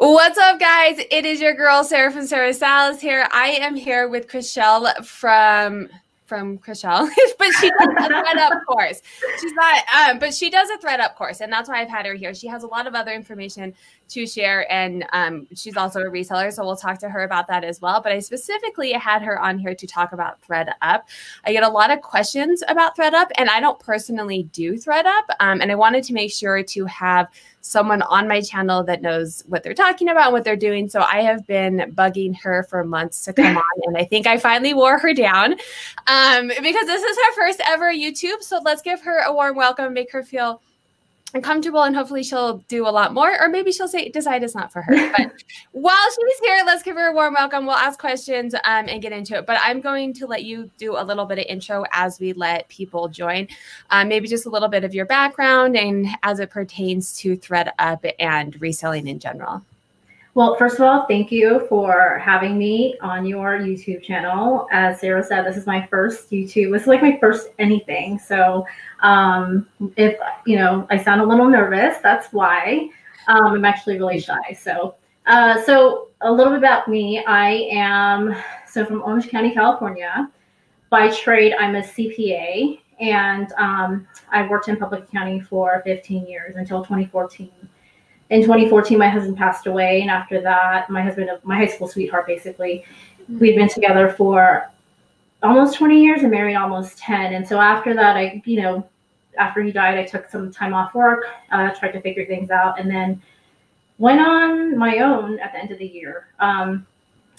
What's up, guys? It is your girl Sarah from Sarah Salas here. I am here with Chriselle from from Chriselle, but she does a ThredUp course. She's not, um, but she does a ThredUp course, and that's why I've had her here. She has a lot of other information to share, and um, she's also a reseller, so we'll talk to her about that as well. But I specifically had her on here to talk about ThredUp. I get a lot of questions about ThredUp, and I don't personally do ThredUp, um, and I wanted to make sure to have someone on my channel that knows what they're talking about and what they're doing. So I have been bugging her for months to come on, and I think I finally wore her down um, because this is her first ever YouTube. So let's give her a warm welcome, make her feel comfortable and hopefully she'll do a lot more or maybe she'll say decide it's not for her. But while she's here let's give her a warm welcome. We'll ask questions um, and get into it. But i'm going to let you do a little bit of intro as we let people join. Um, maybe just a little bit of your background and as it pertains to ThredUp and reselling in general well, first of all, thank you for having me on your YouTube channel. As Sarah said, this is my first YouTube. It's like my first anything. So um, if, you know, I sound a little nervous, that's why. Um, I'm actually really shy. So, uh, so a little bit about me. I am, so from Orange County, California. By trade, I'm a CPA and um, I worked in public accounting for 15 years until 2014 in 2014, my husband passed away, and after that, my husband, my high school sweetheart, basically, we'd been together for almost 20 years and married almost 10. And so after that, I, you know, after he died, I took some time off work, uh, tried to figure things out, and then went on my own at the end of the year. Um,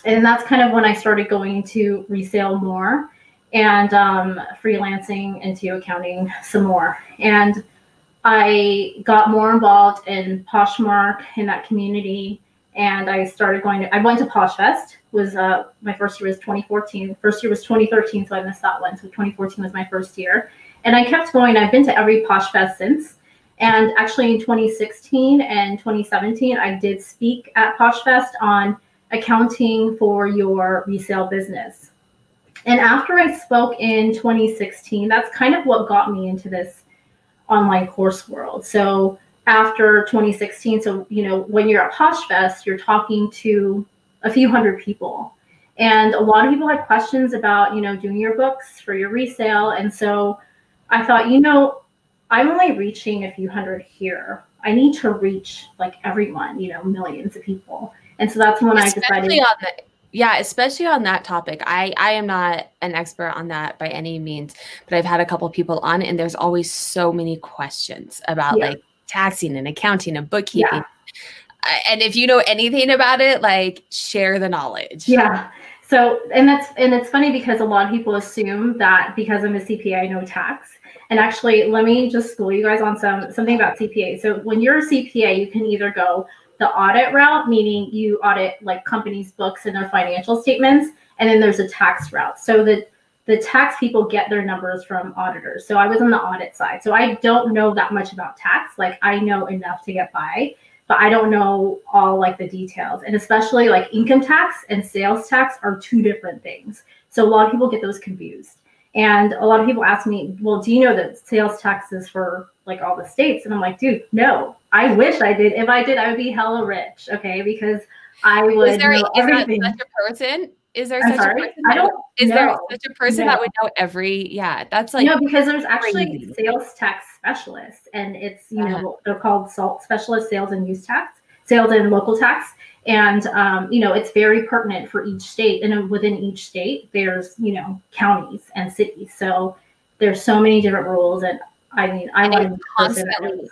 and that's kind of when I started going to resale more and um, freelancing into accounting some more. And I got more involved in Poshmark in that community, and I started going to. I went to Poshfest. Was uh, my first year was 2014. First year was 2013, so I missed that one. So 2014 was my first year, and I kept going. I've been to every Poshfest since. And actually, in 2016 and 2017, I did speak at Poshfest on accounting for your resale business. And after I spoke in 2016, that's kind of what got me into this online course world. So after 2016, so you know when you're at Poshfest, you're talking to a few hundred people, and a lot of people had questions about you know doing your books for your resale, and so I thought you know I'm only reaching a few hundred here. I need to reach like everyone, you know, millions of people. And so that's when Especially I decided. On the, yeah especially on that topic. I i am not an expert on that by any means but i've had a couple people on and there's always so many questions about yeah. like taxing and accounting and bookkeeping. Yeah. and if you know anything about it like share the knowledge. Yeah. So and that's and it's funny because a lot of people assume that because i'm a cpa i know tax. And actually let me just school you guys on some something about cpa so when you're a cpa you can either go the audit route, meaning you audit like companies' books and their financial statements, and then there's a tax route. So the the tax people get their numbers from auditors. So I was on the audit side. So I don't know that much about tax. Like I know enough to get by, but I don't know all like the details. And especially like income tax and sales tax are two different things. So a lot of people get those confused. And a lot of people ask me, well, do you know that sales tax is for like all the states? And I'm like, dude, no, I wish I did. If I did, I would be hella rich. Okay. Because I would is there, know is everything. such a person? Is there I'm such sorry? a person? I don't, is know. there such a person no. that would know every, yeah, that's like. No, because there's actually crazy. sales tax specialists and it's, you uh-huh. know, they're called SALT specialist sales and use tax, sales and local tax and um, you know it's very pertinent for each state and within each state there's you know counties and cities so there's so many different rules and i mean i want to constantly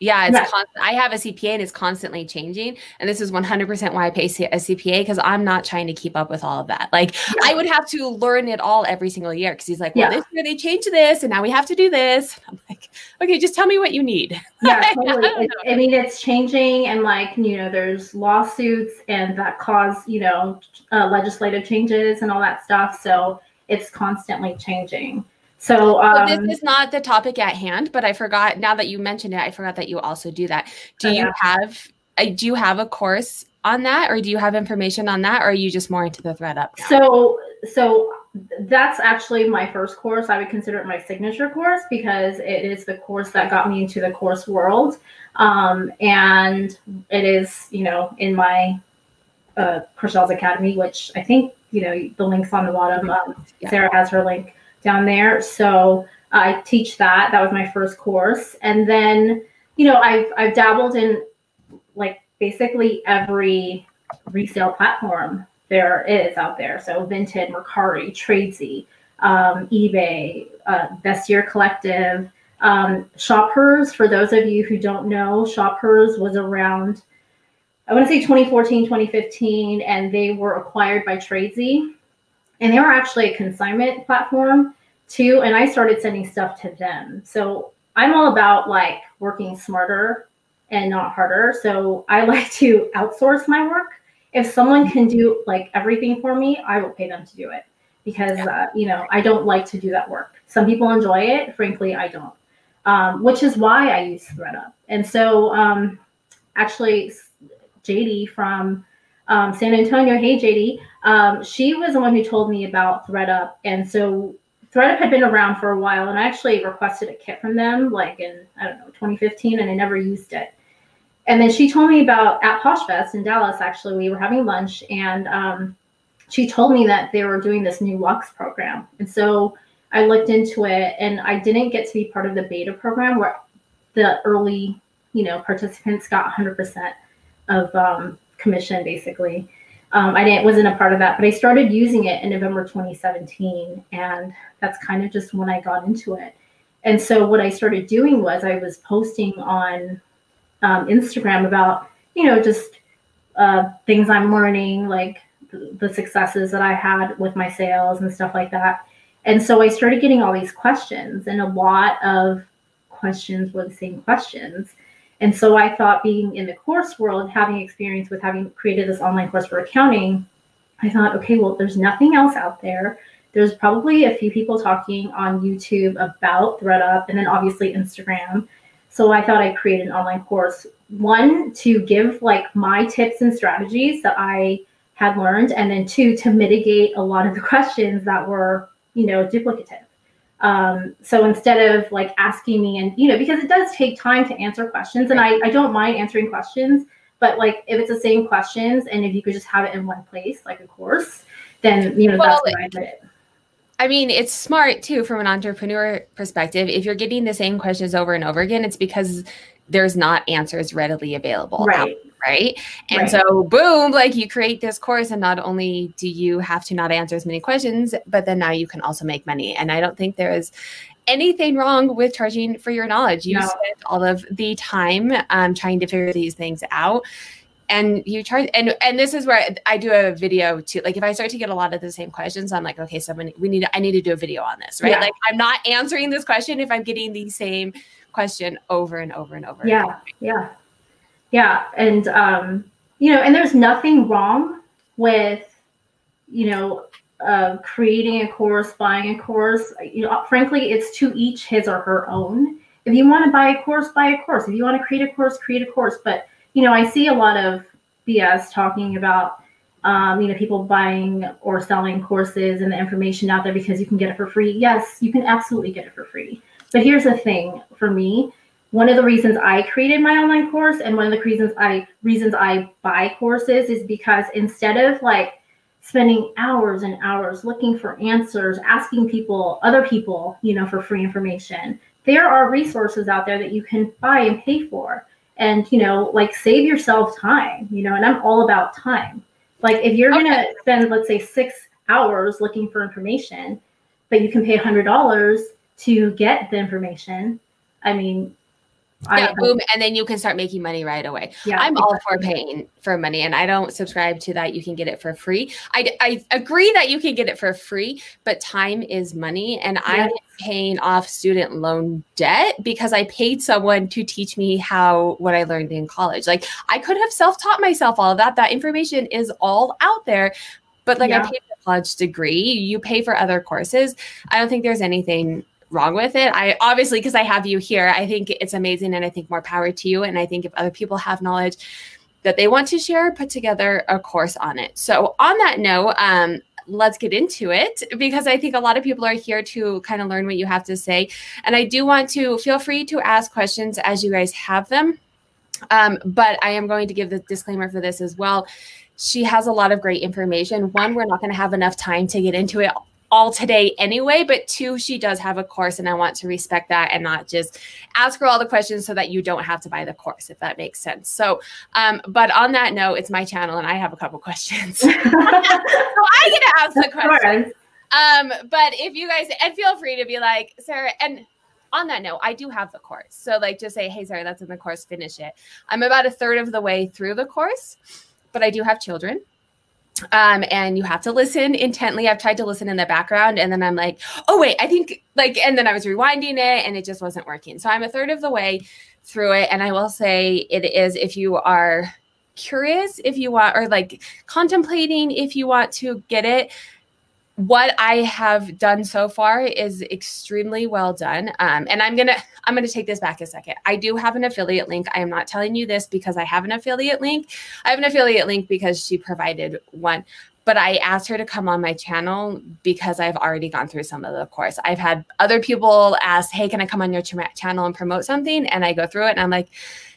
yeah, it's yeah. Constant, I have a CPA and it's constantly changing. And this is 100% why I pay a CPA because I'm not trying to keep up with all of that. Like yeah. I would have to learn it all every single year because he's like, well, yeah. this year they changed this and now we have to do this. I'm like, okay, just tell me what you need. Yeah, totally. I, I mean, it's changing and like, you know, there's lawsuits and that cause, you know, uh, legislative changes and all that stuff. So it's constantly changing. So, um, so, this is not the topic at hand, but I forgot. Now that you mentioned it, I forgot that you also do that. Do you have? Uh, do you have a course on that, or do you have information on that, or are you just more into the ThredUp? Now? So, so that's actually my first course. I would consider it my signature course because it is the course that got me into the course world. Um, and it is, you know, in my uh, Chriselle's Academy, which I think, you know, the link's on the bottom. Um, yeah. Sarah has her link down there. So I teach that. That was my first course. And then, you know, I've, I've dabbled in like basically every resale platform there is out there. So Vinted, Mercari, Tradesy, um, eBay, uh, Vestiaire Collective, um, Shophers. For those of you who don't know, Shophers was around, I want to say 2014, 2015, and they were acquired by Tradesy. And they were actually a consignment platform too. And I started sending stuff to them. So I'm all about like working smarter and not harder. So I like to outsource my work. If someone can do like everything for me, I will pay them to do it because uh, you know I don't like to do that work. Some people enjoy it. Frankly, I don't. Um, which is why I use ThredUp. And so, um, actually, JD from um, San Antonio, hey JD, um, she was the one who told me about ThredUp. And so ThredUp had been around for a while, and I actually requested a kit from them, like in I don't know 2015, and I never used it. And then she told me about at Poshfest in Dallas. Actually, we were having lunch, and um, she told me that they were doing this new Lux program. And so I looked into it, and I didn't get to be part of the beta program where the early, you know, participants got 100% of um, commission, basically. Um, I didn't wasn't a part of that, but I started using it in November 2017, and that's kind of just when I got into it. And so what I started doing was I was posting on um, Instagram about you know just uh, things I'm learning, like the successes that I had with my sales and stuff like that. And so I started getting all these questions, and a lot of questions were the same questions. And so I thought, being in the course world, having experience with having created this online course for accounting, I thought, okay, well, there's nothing else out there. There's probably a few people talking on YouTube about ThredUp and then obviously Instagram. So I thought I'd create an online course, one to give like my tips and strategies that I had learned, and then two to mitigate a lot of the questions that were, you know, duplicative. Um, so instead of like asking me and you know, because it does take time to answer questions, and I, I don't mind answering questions, but like if it's the same questions and if you could just have it in one place, like a course, then you know well, that's what I did. I mean, it's smart too from an entrepreneur perspective. If you're getting the same questions over and over again, it's because there's not answers readily available. Right. Right. And right. so, boom, like you create this course, and not only do you have to not answer as many questions, but then now you can also make money. And I don't think there is anything wrong with charging for your knowledge. You no. spent all of the time um, trying to figure these things out and you charge and and this is where i do a video too. Like if i start to get a lot of the same questions i'm like okay someone we need i need to do a video on this right? Yeah. like i'm not answering this question if i'm getting the same question over and over and over yeah yeah. Yeah and um you know and there's nothing wrong with you know uh, creating a course buying a course. You know frankly it's to each his or her own. If you want to buy a course buy a course. If you want to create a course create a course. But you know, I see a lot of BS talking about, um, you know, people buying or selling courses and the information out there because you can get it for free. Yes, you can absolutely get it for free. But here's the thing for me. One of the reasons I created my online course and one of the reasons I reasons I buy courses is because instead of like spending hours and hours looking for answers, asking people, other people, you know, for free information, there are resources out there that you can buy and pay for and you know like save yourself time you know and i'm all about time like if you're okay. gonna spend let's say six hours looking for information but you can pay a hundred dollars to get the information i mean yeah, I, boom, and then you can start making money right away. Yeah, I'm exactly. all for paying for money, and I don't subscribe to that. You can get it for free. I, I agree that you can get it for free, but time is money, and yes. I'm paying off student loan debt because I paid someone to teach me how what I learned in college. Like I could have self taught myself all of that. That information is all out there, but like yeah. I paid a college degree. You pay for other courses. I don't think there's anything wrong with it. I obviously, because I have you here, I think it's amazing and I think more power to you. And I think if other people have knowledge that they want to share, put together a course on it. So, on that note, um, let's get into it because I think a lot of people are here to kind of learn what you have to say. And I do want to feel free to ask questions as you guys have them. Um, but I am going to give the disclaimer for this as well. She has a lot of great information. One, we're not going to have enough time to get into it all today anyway, but two, she does have a course, and I want to respect that and not just ask her all the questions so that you don't have to buy the course, if that makes sense. So, um, but on that note, it's my channel, and I have a couple questions. so I get to ask the questions. Um, but if you guys, and feel free to be like, Sarah, and on that note, I do have the course. So, like, just say, hey, Sarah, that's in the course, finish it. I'm about a third of the way through the course, but I do have children um, and you have to listen intently. I've tried to listen in the background, and then I'm like, oh wait, I think like, and then I was rewinding it, and it just wasn't working. So I'm a third of the way through it, and I will say it is if you are curious, if you want, or like contemplating if you want to get it, what I have done so far is extremely well done. Um, and I'm gonna I'm gonna take this back a second. I do have an affiliate link. I am not telling you this because I have an affiliate link. I have an affiliate link because she provided one. But I asked her to come on my channel because I've already gone through some of the course. I've had other people ask, "Hey, can I come on your ch- channel and promote something?" And I go through it, and I'm like,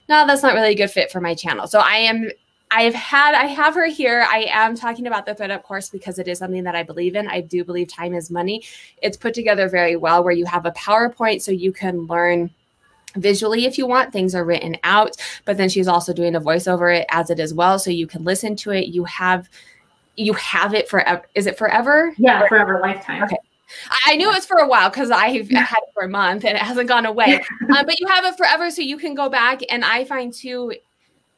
"No, that's not really a good fit for my channel." So I am I've had, I have her here. I am talking about the ThredUp course because it is something that I believe in. I do believe time is money. It's put together very well where you have a PowerPoint so you can learn visually if you want things are written out but then she's also doing a voiceover it as it as well so you can listen to it you have you have it forever is it forever yeah forever lifetime okay I knew it was for a while because I've had it for a month and it hasn't gone away. um, but you have it forever, so you can go back. And I find too,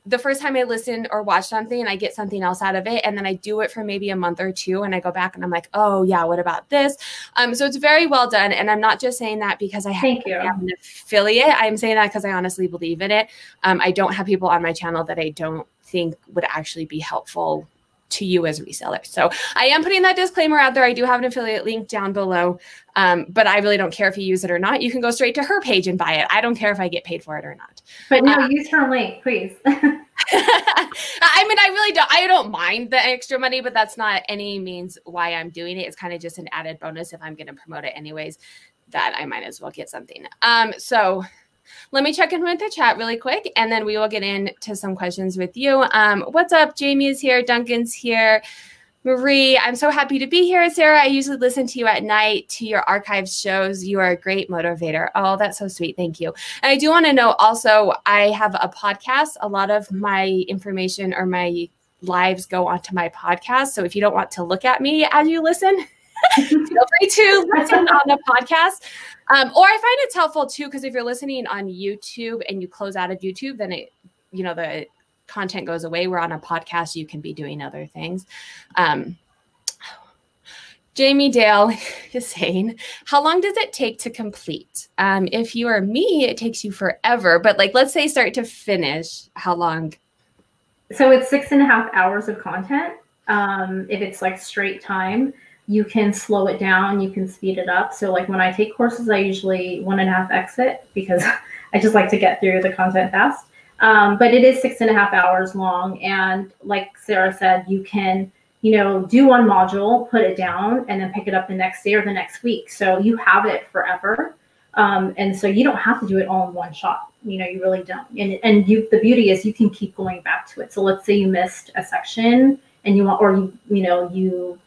the first time I listen or watch something and I get something else out of it, and then I do it for maybe a month or two, and I go back and I'm like, oh yeah, what about this? Um, so it's very well done, and I'm not just saying that because I have, an affiliate. I'm saying that because I honestly believe in it. Um, I don't have people on my channel that I don't think would actually be helpful to you as a reseller. So I am putting that disclaimer out there. I do have an affiliate link down below, um, but I really don't care if you use it or not. You can go straight to her page and buy it. I don't care if I get paid for it or not. But no, um, use her link, please. I mean, I really don't. I don't mind the extra money, but that's not any means why I'm doing it. It's kind of just an added bonus if I'm going to promote it anyways. That I might as well get something. Um, so let me check in with the chat really quick and then we will get into some questions with you. Um, what's up? Jamie is here. Duncan's here. Marie, I'm so happy to be here. Sarah, I usually listen to you at night to your archive shows. You are a great motivator. Oh, that's so sweet. Thank you. And I do want to know also, I have a podcast. A lot of my information or my lives go onto my podcast. So if you don't want to look at me as you listen, feel free to listen on the podcast. Um, or I find it's helpful too, because if you're listening on YouTube and you close out of YouTube, then it, you know, the content goes away. We're on a podcast, you can be doing other things. Um, Jamie Dale is saying, How long does it take to complete? Um, if you are me, it takes you forever. But like, let's say start to finish, how long? So it's six and a half hours of content. Um, if it's like straight time, you can slow it down, you can speed it up. So like when I take courses, I usually one and a half exit because I just like to get through the content fast. Um, but it is six and a half hours long. And like Sarah said, you can, you know, do one module, put it down, and then pick it up the next day or the next week. So you have it forever. Um, and so you don't have to do it all in one shot. You know, you really don't. And and you the beauty is you can keep going back to it. So let's say you missed a section and you want or you you know you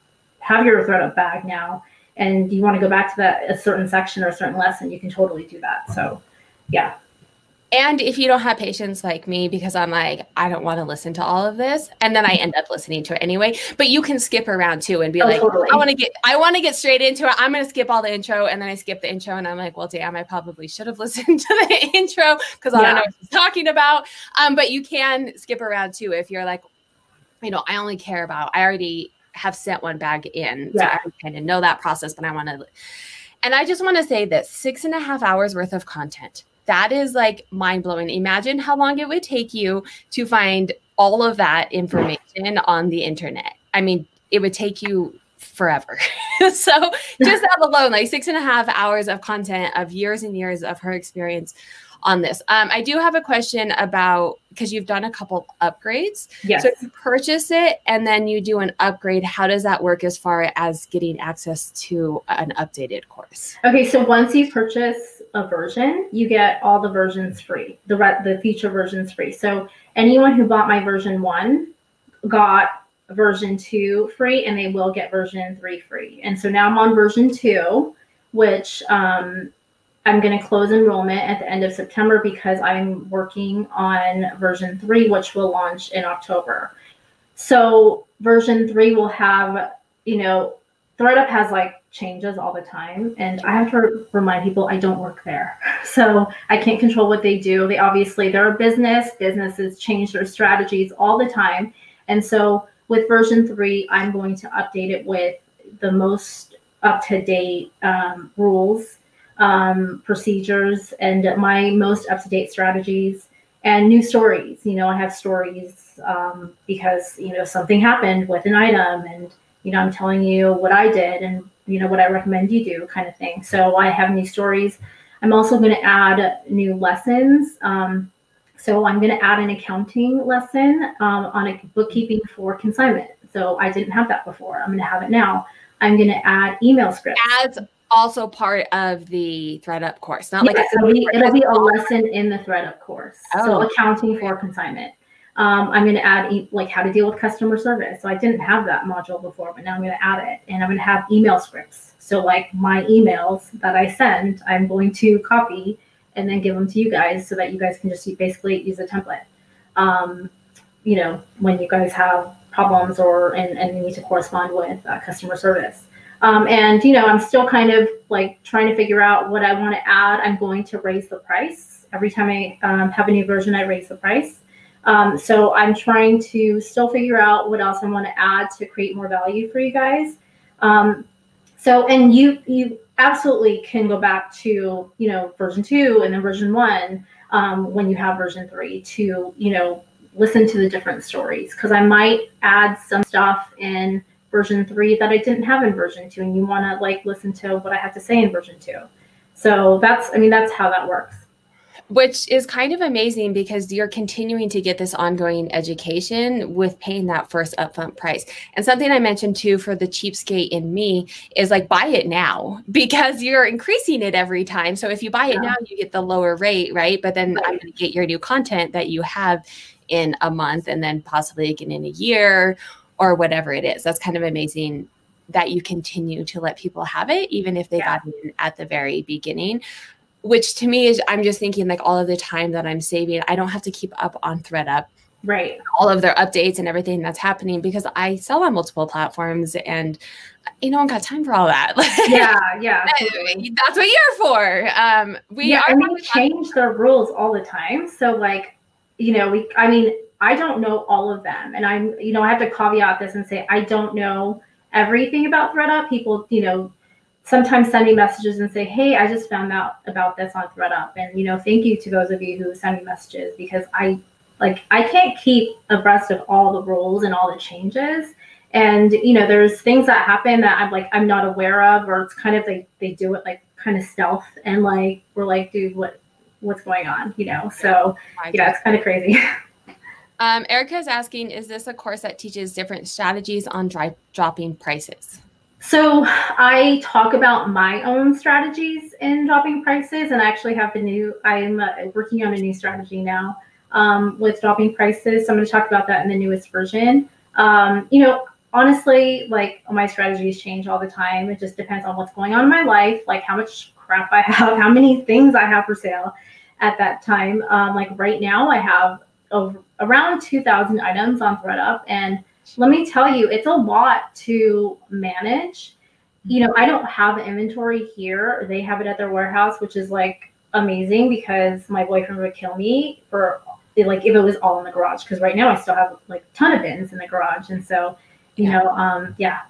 have your ThredUp bag now and you want to go back to that a certain section or a certain lesson, you can totally do that. So yeah. And if you don't have patience like me, because I'm like, I don't want to listen to all of this, and then I end up listening to it anyway. But you can skip around too and be oh, like, totally. I want to get, I want to get straight into it. I'm going to skip all the intro, and then I skip the intro, and I'm like, well, damn, I probably should have listened to the intro because I don't know what he's talking about. Um, but you can skip around too if you're like, you know, I only care about, I already have sent one bag in. Yeah. So I kind of know that process, but I want to. And I just want to say that six and a half hours worth of content. That is like mind blowing. Imagine how long it would take you to find all of that information on the internet. I mean, it would take you forever. so just that alone, like six and a half hours of content of years and years of her experience on this. Um, I do have a question about because you've done a couple upgrades. Yes. So if you purchase it and then you do an upgrade, how does that work as far as getting access to an updated course? Okay, so once you purchase a version, you get all the versions free. The re- the feature versions free. So anyone who bought my version one got version two free, and they will get version three free. And so now I'm on version two, which um, I'm going to close enrollment at the end of September because I'm working on version three, which will launch in October. So version three will have, you know, ThredUp has like changes all the time, and I have to remind people I don't work there, so I can't control what they do. They obviously they're a business. Businesses change their strategies all the time, and so with version three, I'm going to update it with the most up to date um, rules, um, procedures, and my most up to date strategies and new stories. You know, I have stories um, because you know something happened with an item, and you know I'm telling you what I did and you know what I recommend you do, kind of thing. So I have new stories. I'm also going to add new lessons. Um, so I'm going to add an accounting lesson um, on a bookkeeping for consignment. So I didn't have that before. I'm going to have it now. I'm going to add email scripts. Ads also part of the ThredUp course, not Yeah, like it'll be, it'll be a lesson in the ThredUp course. So Oh. accounting for consignment. Um, I'm going to add e- like how to deal with customer service. So I didn't have that module before, but now I'm going to add it, and I'm going to have email scripts. So like my emails that I send, I'm going to copy and then give them to you guys so that you guys can just basically use a template. Um, you know, when you guys have problems or and, and you need to correspond with uh, customer service. Um, and you know, I'm still kind of like trying to figure out what I want to add. I'm going to raise the price every time I um, have a new version. I raise the price. Um, so I'm trying to still figure out what else I want to add to create more value for you guys. Um, so and you you absolutely can go back to you know version two and then version one um, when you have version three to you know listen to the different stories because I might add some stuff in version three that I didn't have in version two, and you want to like listen to what I have to say in version two. So that's, I mean, that's how that works. which is kind of amazing because you're continuing to get this ongoing education with paying that first upfront price. And something I mentioned too for the cheapskate in me is like buy it now because you're increasing it every time. So if you buy it Yeah. now, you get the lower rate, right? But then I'm going to get your new content that you have in a month and then possibly again in a year or whatever it is. That's kind of amazing that you continue to let people have it, even if they Yeah. got it at the very beginning which to me is I'm just thinking like all of the time that I'm saving, I don't have to keep up on ThredUp, Right. all of their updates and everything that's happening because I sell on multiple platforms and you know, I don't got time for all that. Yeah. Yeah. that's what you're for. Um, we yeah, are and they change their rules all the time. So like, you know, we I mean, I don't know all of them. And I'm, you know, I have to caveat this and say I don't know everything about ThredUp. People, you know, sometimes send me messages and say, Hey, I just found out about this on ThredUp. And, you know, thank you to those of you who send me messages because I like I can't keep abreast of all the rules and all the changes. And you know, there's things that happen that I'm like I'm not aware of, or it's kind of like they do it like kind of stealth, and like we're like, dude, what what's going on? You know, so yeah, it's kind of crazy. Um, Erica is asking, is this a course that teaches different strategies on dri- dropping prices? So I talk about my own strategies in dropping prices, and I actually have a new. I'm uh, working on a new strategy now um, with dropping prices. So I'm going to talk about that in the newest version. Um, you know, honestly, like my strategies change all the time. It just depends on what's going on in my life, like how much crap I have, how many things I have for sale at that time. Um, like right now, I have over, around 2,000 items on ThredUp, and let me tell you, it's a lot to manage. You know, I don't have inventory here. They have it at their warehouse, which is like amazing because my boyfriend would kill me for like if it was all in the garage. Because right now I still have like a ton of bins in the garage, and so you Yeah. know, um, yeah.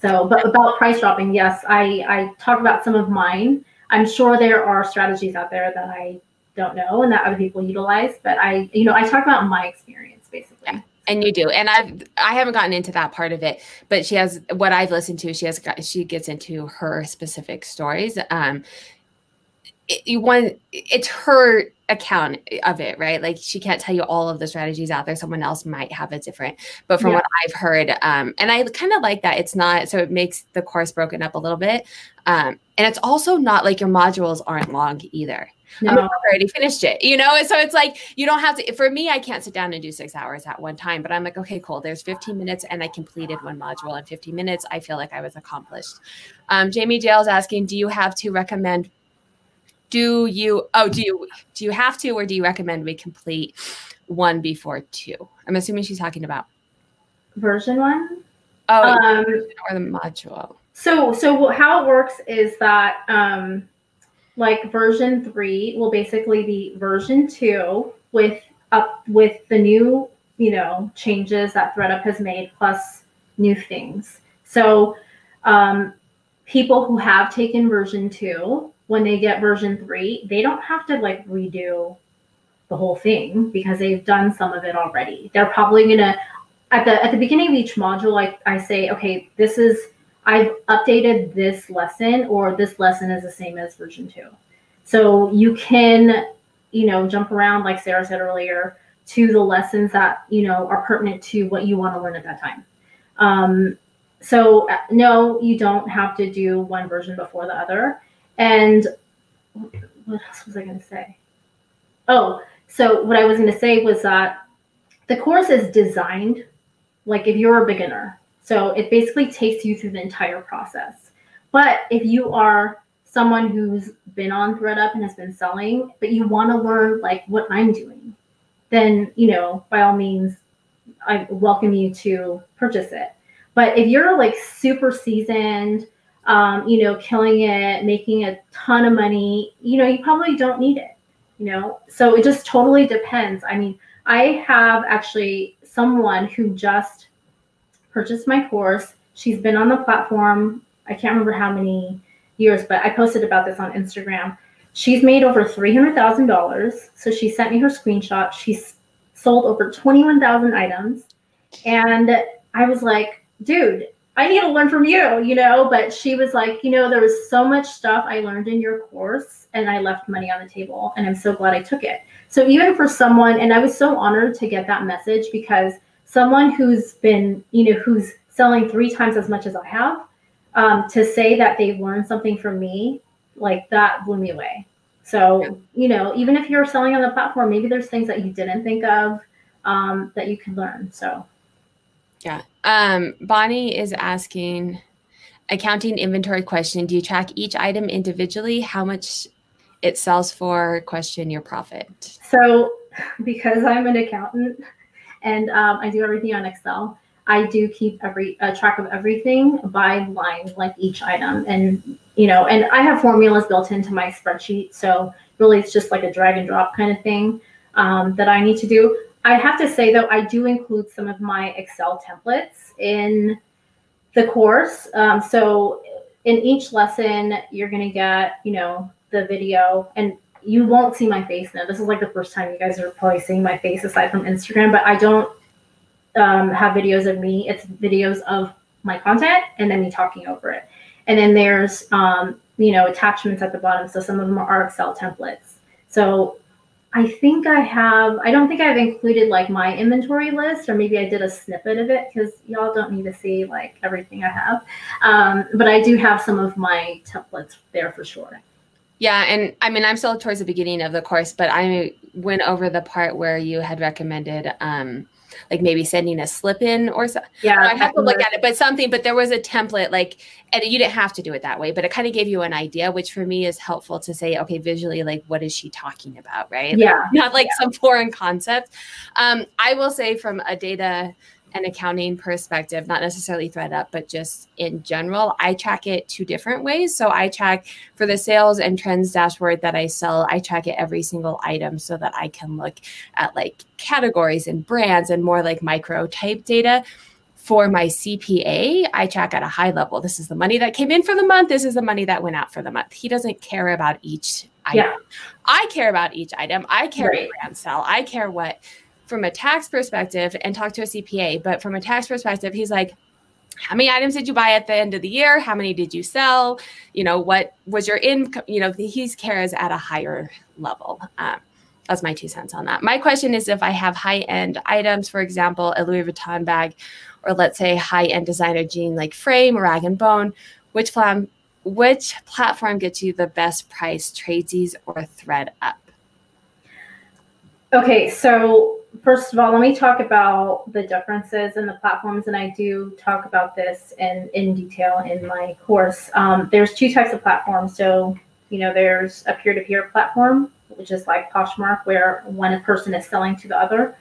So, but about price dropping, yes, I I talk about some of mine. I'm sure there are strategies out there that I don't know and that other people utilize, but I, you know, I talk about my experience basically. Yeah. And you do, and I've I haven't gotten into that part of it, but she has what I've listened to. She has got she gets into her specific stories. Um, it, you want it's her account of it, right? Like she can't tell you all of the strategies out there. Someone else might have it different. But from yeah. what I've heard, um, and I kind of like that it's not so it makes the course broken up a little bit. Um, and it's also not like your modules aren't long either. No. I already finished it, you know? So it's like you don't have to for me, I can't sit down and do six hours at one time, but I'm like, okay, cool. There's 15 minutes and I completed one module in 15 minutes. I feel like I was accomplished. Um, Jamie Dale's asking, do you have to recommend do you oh do you do you have to or do you recommend we complete one before two i'm assuming she's talking about version one oh um, or the module so so how it works is that um like version three will basically be version two with up with the new you know changes that ThredUp has made plus new things so um people who have taken version two when they get version three, they don't have to like redo the whole thing because they've done some of it already. They're probably gonna at the at the beginning of each module, like I say, okay, this is I've updated this lesson, or this lesson is the same as version two. So you can, you know, jump around like Sarah said earlier to the lessons that you know are pertinent to what you want to learn at that time. Um, so uh, no, you don't have to do one version before the other. And what else was I going to say? Oh, so what I was going to say was that the course is designed like if you're a beginner. So it basically takes you through the entire process. But if you are someone who's been on ThredUp and has been selling, but you want to learn like what I'm doing, then, you know, by all means, I welcome you to purchase it. But if you're like super seasoned, um, you know, killing it, making a ton of money, you know, you probably don't need it, you know? So it just totally depends. I mean, I have actually someone who just purchased my course. She's been on the platform, I can't remember how many years, but I posted about this on Instagram. She's made over $300,000. So she sent me her screenshot. She's sold over 21,000 items. And I was like, dude, I need to learn from you, you know. But she was like, you know, there was so much stuff I learned in your course, and I left money on the table, and I'm so glad I took it. So even for someone, and I was so honored to get that message because someone who's been, you know, who's selling three times as much as I have, um, to say that they've learned something from me, like that blew me away. So, you know, even if you're selling on the platform, maybe there's things that you didn't think of um, that you can learn. So, yeah. Um, Bonnie is asking accounting inventory question. Do you track each item individually? How much it sells for? Question your profit. So, because I'm an accountant and um, I do everything on Excel, I do keep every uh, track of everything by line, like each item, and you know, and I have formulas built into my spreadsheet. So really, it's just like a drag and drop kind of thing um, that I need to do. I have to say though, I do include some of my Excel templates in the course. Um, so in each lesson, you're going to get, you know, the video and you won't see my face now. This is like the first time you guys are probably seeing my face aside from Instagram, but I don't um, have videos of me. It's videos of my content and then me talking over it. And then there's, um, you know, attachments at the bottom. So some of them are Excel templates. So I think I have, I don't think I've included like my inventory list, or maybe I did a snippet of it because y'all don't need to see like everything I have. Um, but I do have some of my templates there for sure. Yeah. And I mean, I'm still towards the beginning of the course, but I went over the part where you had recommended, um, like maybe sending a slip in or so. Yeah, I have to look at it, but something. But there was a template, like, and you didn't have to do it that way, but it kind of gave you an idea, which for me is helpful to say, okay, visually, like, what is she talking about, right? Yeah, like, not like yeah. some foreign concept. Um, I will say from a data an accounting perspective, not necessarily ThredUp, but just in general, I track it two different ways. So I track for the sales and trends dashboard that I sell, I track it every single item so that I can look at like categories and brands and more like micro type data. For my CPA, I track at a high level. This is the money that came in for the month. This is the money that went out for the month. He doesn't care about each item. Yeah. I care about each item. I care right. what brand sell. I care what from a tax perspective and talk to a CPA, but from a tax perspective, he's like, how many items did you buy at the end of the year? How many did you sell? You know, what was your income? You know, he's cares at a higher level. Um, that's my two cents on that. My question is if I have high end items, for example, a Louis Vuitton bag, or let's say high end designer jean like Frame, Rag and Bone, which plan, which platform gets you the best price, Tradesies or ThredUp? Okay, so first of all, let me talk about the differences in the platforms, and I do talk about this in, in detail in my course. Um, there's two types of platforms. So, you know, there's a peer-to-peer platform, which is like Poshmark, where one person is selling to the other.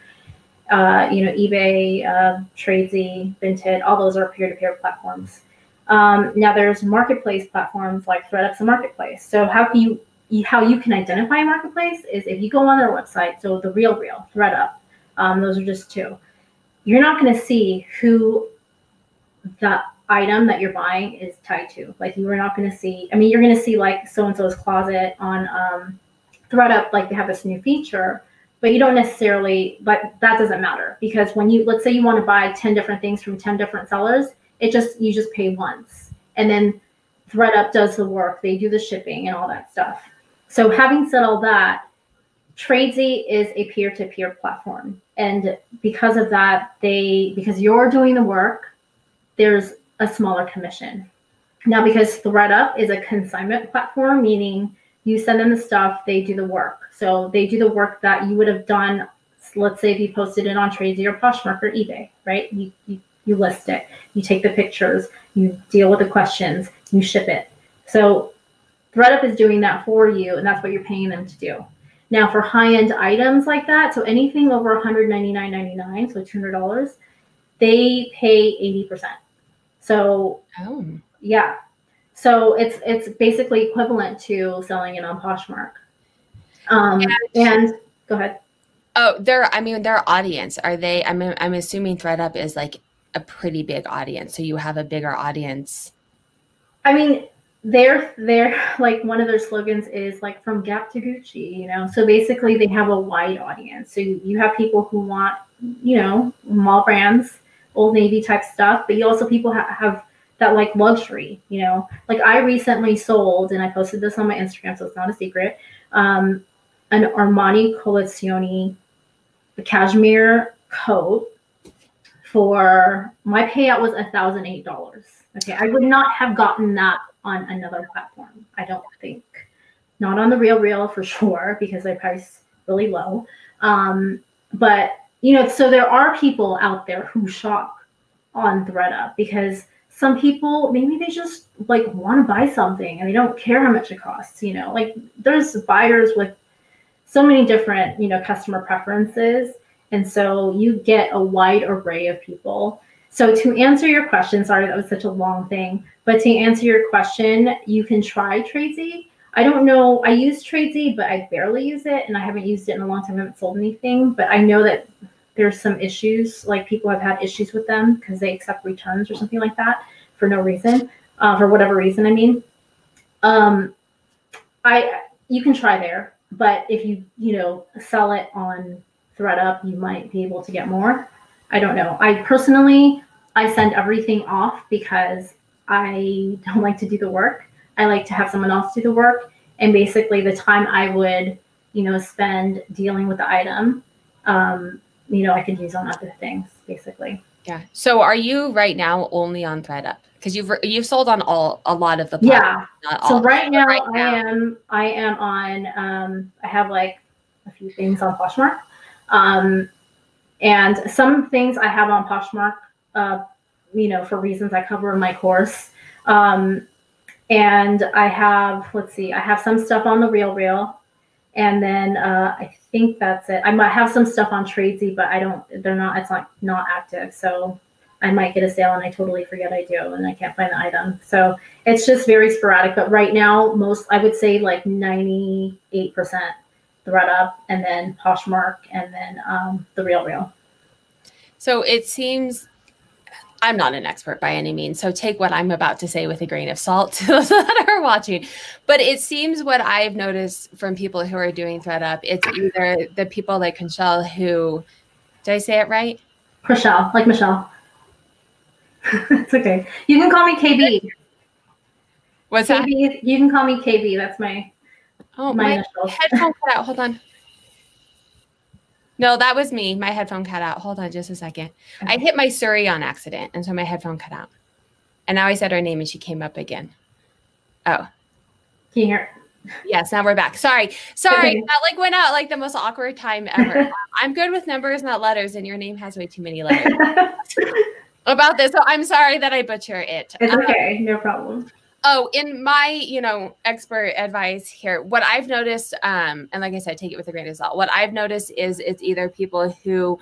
Uh, you know, eBay, uh, Tradesy, Vinted, all those are peer-to-peer platforms. Um, now there's marketplace platforms like ThredUp's a marketplace. So how can you how you can identify a marketplace is if you go on their website, so the RealReal, ThredUp, um, those are just two. You're not going to see who the item that you're buying is tied to. Like you are not going to see. I mean, you're going to see like so and so's closet on um, ThredUp, like they have this new feature, but you don't necessarily. But that doesn't matter because when you let's say you want to buy ten different things from ten different sellers, it just you just pay once, and then ThredUp does the work. They do the shipping and all that stuff. So having said all that, Tradesy is a peer-to-peer platform. And because of that, they because you're doing the work, there's a smaller commission. Now, because ThredUp is a consignment platform, meaning you send them the stuff, they do the work. So they do the work that you would have done, let's say if you posted it on Tradesy or Poshmark or eBay, right? You, you, you list it, you take the pictures, you deal with the questions, you ship it. So ThredUp is doing that for you, and that's what you're paying them to do. Now, for high-end items like that, so anything over $199.99, so $200, they pay 80%. So, oh. yeah. So it's it's basically equivalent to selling it on Poshmark. Um, and, and go ahead. Oh, their I mean their audience are they? I'm I'm assuming ThredUp is like a pretty big audience, so you have a bigger audience. I mean, they're like one of their slogans is like from Gap to Gucci, you know. So basically, they have a wide audience. So you, you have people who want, you know, mall brands, Old Navy type stuff, but you also people ha- have that like luxury, you know. Like I recently sold, and I posted this on my Instagram, so it's not a secret. Um, an Armani Collezione cashmere coat for my payout was a thousand eight dollars. Okay, I would not have gotten that on another platform. I don't think. Not on the RealReal for sure because they price really low. Um, but you know, so there are people out there who shop on ThredUp because some people maybe they just like want to buy something and they don't care how much it costs. You know, like there's buyers with so many different you know customer preferences, and so you get a wide array of people so to answer your question, sorry that was such a long thing, but to answer your question, you can try Tradesy. I don't know. I use Tradesy, but I barely use it, and I haven't used it in a long time. I haven't sold anything, but I know that there's some issues. Like people have had issues with them because they accept returns or something like that for no reason, uh, for whatever reason. I mean, um, I you can try there, but if you you know sell it on ThredUp, you might be able to get more. I don't know. I personally, I send everything off because I don't like to do the work. I like to have someone else do the work. And basically, the time I would, you know, spend dealing with the item, um, you know, I could use on other things, basically. Yeah. So, are you right now only on ThredUp? Because you've you've sold on all a lot of the yeah. so right now, right now, I am I am on um, I have like a few things on Poshmark. Um, and some things I have on Poshmark, uh, you know, for reasons I cover in my course. Um, and I have, let's see, I have some stuff on the RealReal. And then uh, I think that's it. I might have some stuff on Tradesy, but I don't, they're not, it's not, not active. So I might get a sale and I totally forget I do and I can't find the item. So it's just very sporadic. But right now, most, I would say like 98% ThredUp, and then Poshmark, and then um, the RealReal. So it seems I'm not an expert by any means, so take what I'm about to say with a grain of salt to those that are watching. But it seems what I've noticed from people who are doing ThredUp, it's either the people like Michelle who, did I say it right? Michelle, like Michelle. it's okay. You can call me KB. What's that? You can call me KB. That's my Oh, my my headphone cut out. Hold on. No, that was me. My headphone cut out. Hold on just a second. I hit my Siri on accident, and so my headphone cut out. And now I said her name, and she came up again. Oh, Can you hear? yes. Now we're back. Sorry, sorry. Okay. That like went out like the most awkward time ever. Um, I'm good with numbers, not letters, and your name has way too many letters about this. So I'm sorry that I butcher it. it's Um, okay. No problem. Oh, in my, you know, expert advice here, what I've noticed, um, and like I said, take it with a grain of salt. What I've noticed is it's either people who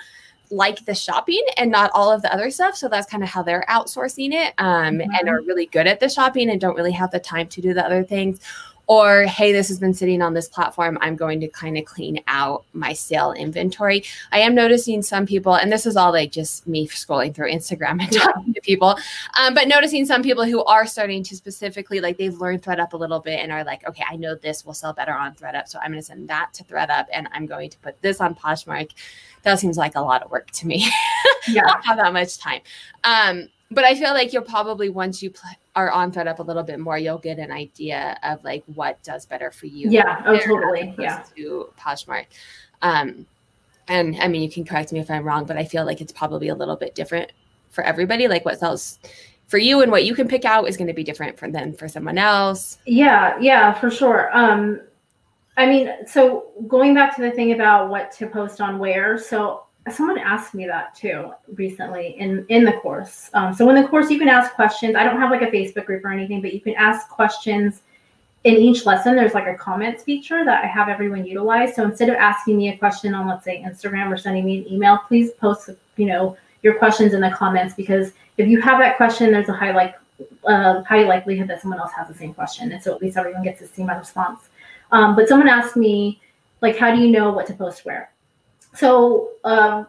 like the shopping and not all of the other stuff. So that's kind of how they're outsourcing it um, and Mhm. are really good at the shopping and don't really have the time to do the other things. Or, hey, this has been sitting on this platform. I'm going to kind of clean out my sale inventory. I am noticing some people, and this is all like just me scrolling through Instagram and talking to people, um, but noticing some people who are starting to specifically like they've learned ThredUp a little bit and are like, okay, I know this will sell better on ThredUp, so I'm going to send that to ThredUp and I'm going to put this on Poshmark. That seems like a lot of work to me. yeah. I don't have that much time. Um, but I feel like you'll probably once you pl- are on ThredUp a little bit more, you'll get an idea of like what does better for you. Yeah. Oh, totally. Yeah. To Poshmark. Um, and I mean, you can correct me if I'm wrong, but I feel like it's probably a little bit different for everybody. Like what sells for you and what you can pick out is going to be different from than for someone else. Yeah, yeah, for sure. Um, I mean, so going back to the thing about what to post on where, so someone asked me that too recently in in the course. Um, so in the course, you can ask questions. I don't have like a Facebook group or anything, but you can ask questions in each lesson. There's like a comments feature that I have everyone utilize. So instead of asking me a question on, let's say, Instagram or sending me an email, please post, you know, your questions in the comments because if you have that question, there's a high like uh, high likelihood that someone else has the same question, and so at least everyone gets to see my response. Um, but someone asked me, like, how do you know what to post where? So um,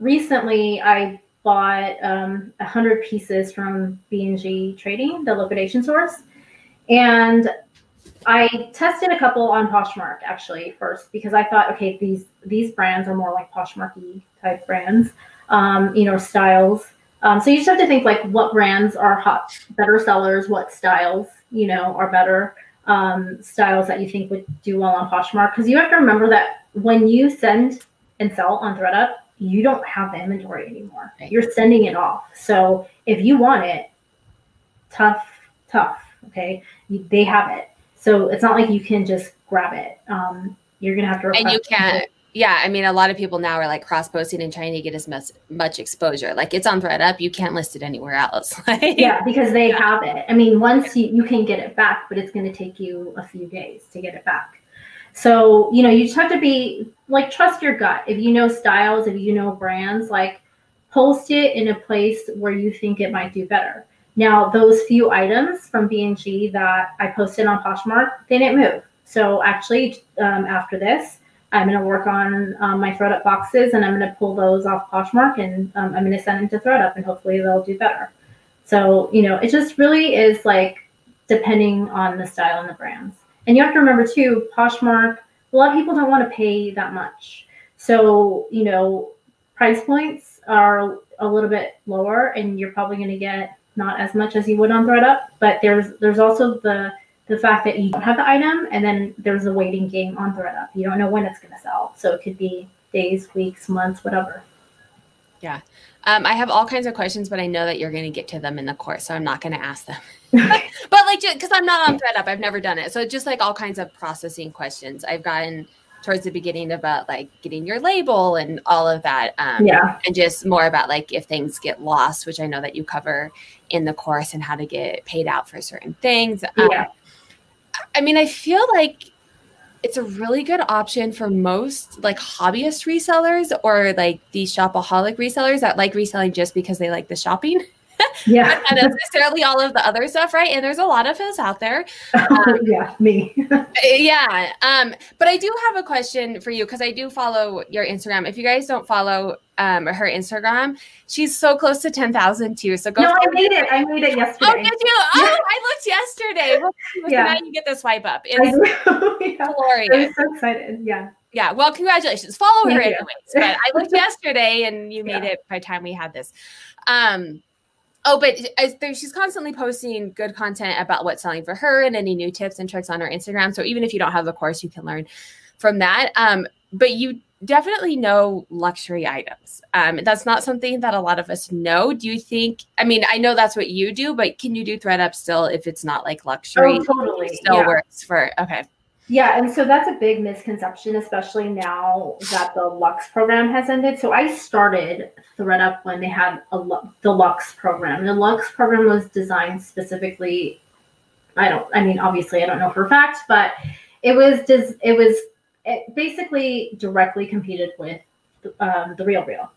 recently, I bought um, a hundred pieces from B&G Trading, the liquidation source, and I tested a couple on Poshmark actually first because I thought, okay, these these brands are more like Poshmarky type brands, um, you know, styles. Um, so you just have to think like what brands are hot, better sellers, what styles, you know, are better um, styles that you think would do well on Poshmark. Because you have to remember that when you send and sell on ThredUp, you don't have the inventory anymore. Right. You're sending it off. So if you want it, tough, tough. Okay, you, they have it. So it's not like you can just grab it. Um, you're gonna have to. And you can't, yeah. I mean, a lot of people now are like cross posting and trying to get as much, much exposure. Like it's on ThredUp, you can't list it anywhere else. Like, yeah because they have it i mean once you, you can get it back but it's going to take you a few days to get it back so you know you just have to be like trust your gut. If you know styles if you know brands like post it in a place where you think it might do better. Now those few items from b&g that i posted on poshmark they didn't move. So actually um, after this i'm going to work on um, my thredup boxes and i'm going to pull those off poshmark and um, i'm going to send them to thredup and hopefully they'll do better. So, you know, it just really is like depending on the style and the brands. And you have to remember too, Poshmark, a lot of people don't want to pay that much. So, you know, price points are a little bit lower and you're probably going to get not as much as you would on ThredUp, but there's there's also the the fact that you don't have the item and then there's a waiting game on ThredUp. You don't know when it's going to sell. So it could be days, weeks, months, whatever. Yeah. Um, I have all kinds of questions, but I know that you're going to get to them in the course, so I'm not going to ask them. but like, because I'm not on ThredUp, I've never done it. So just like all kinds of processing questions. I've gotten towards the beginning about like getting your label and all of that. Um, yeah. And just more about like if things get lost, which I know that you cover in the course, and how to get paid out for certain things. Um, Yeah. I mean, I feel like it's a really good option for most like hobbyist resellers or like these shopaholic resellers that like reselling just because they like the shopping, Yeah. not necessarily all of the other stuff, right? And there's a lot of those out there. yeah, me. Uh, Yeah. Um, but I do have a question for you because I do follow your Instagram. If you guys don't follow um her Instagram, she's so close to 10,000 too. So go no, I made her. it. I made it Oh, yesterday. did you? Oh, I looked yesterday. Well, Yeah. now you get the swipe up. It's yeah. glorious. I'm so excited. Yeah. Yeah. Well, congratulations. Follow her anyways. But I looked yesterday and you made Yeah. it by the time we had this. Um, Oh, but she's constantly posting good content about what's selling for her and any new tips and tricks on her Instagram. So even if you don't have the course, you can learn from that. Um, but you definitely know luxury items. Um, that's not something that a lot of us know. Do you think? I mean, I know that's what you do, but can you do ThredUp still if it's not like luxury? Oh, totally. It still yeah. works for okay. Yeah, and so that's a big misconception, especially now that the Lux program has ended. So I started ThredUp when they had a the Lux program. The Lux program was designed specifically. I don't. I mean, obviously, I don't know for a fact, but it was. Des, it was it basically directly competed with um, the RealReal.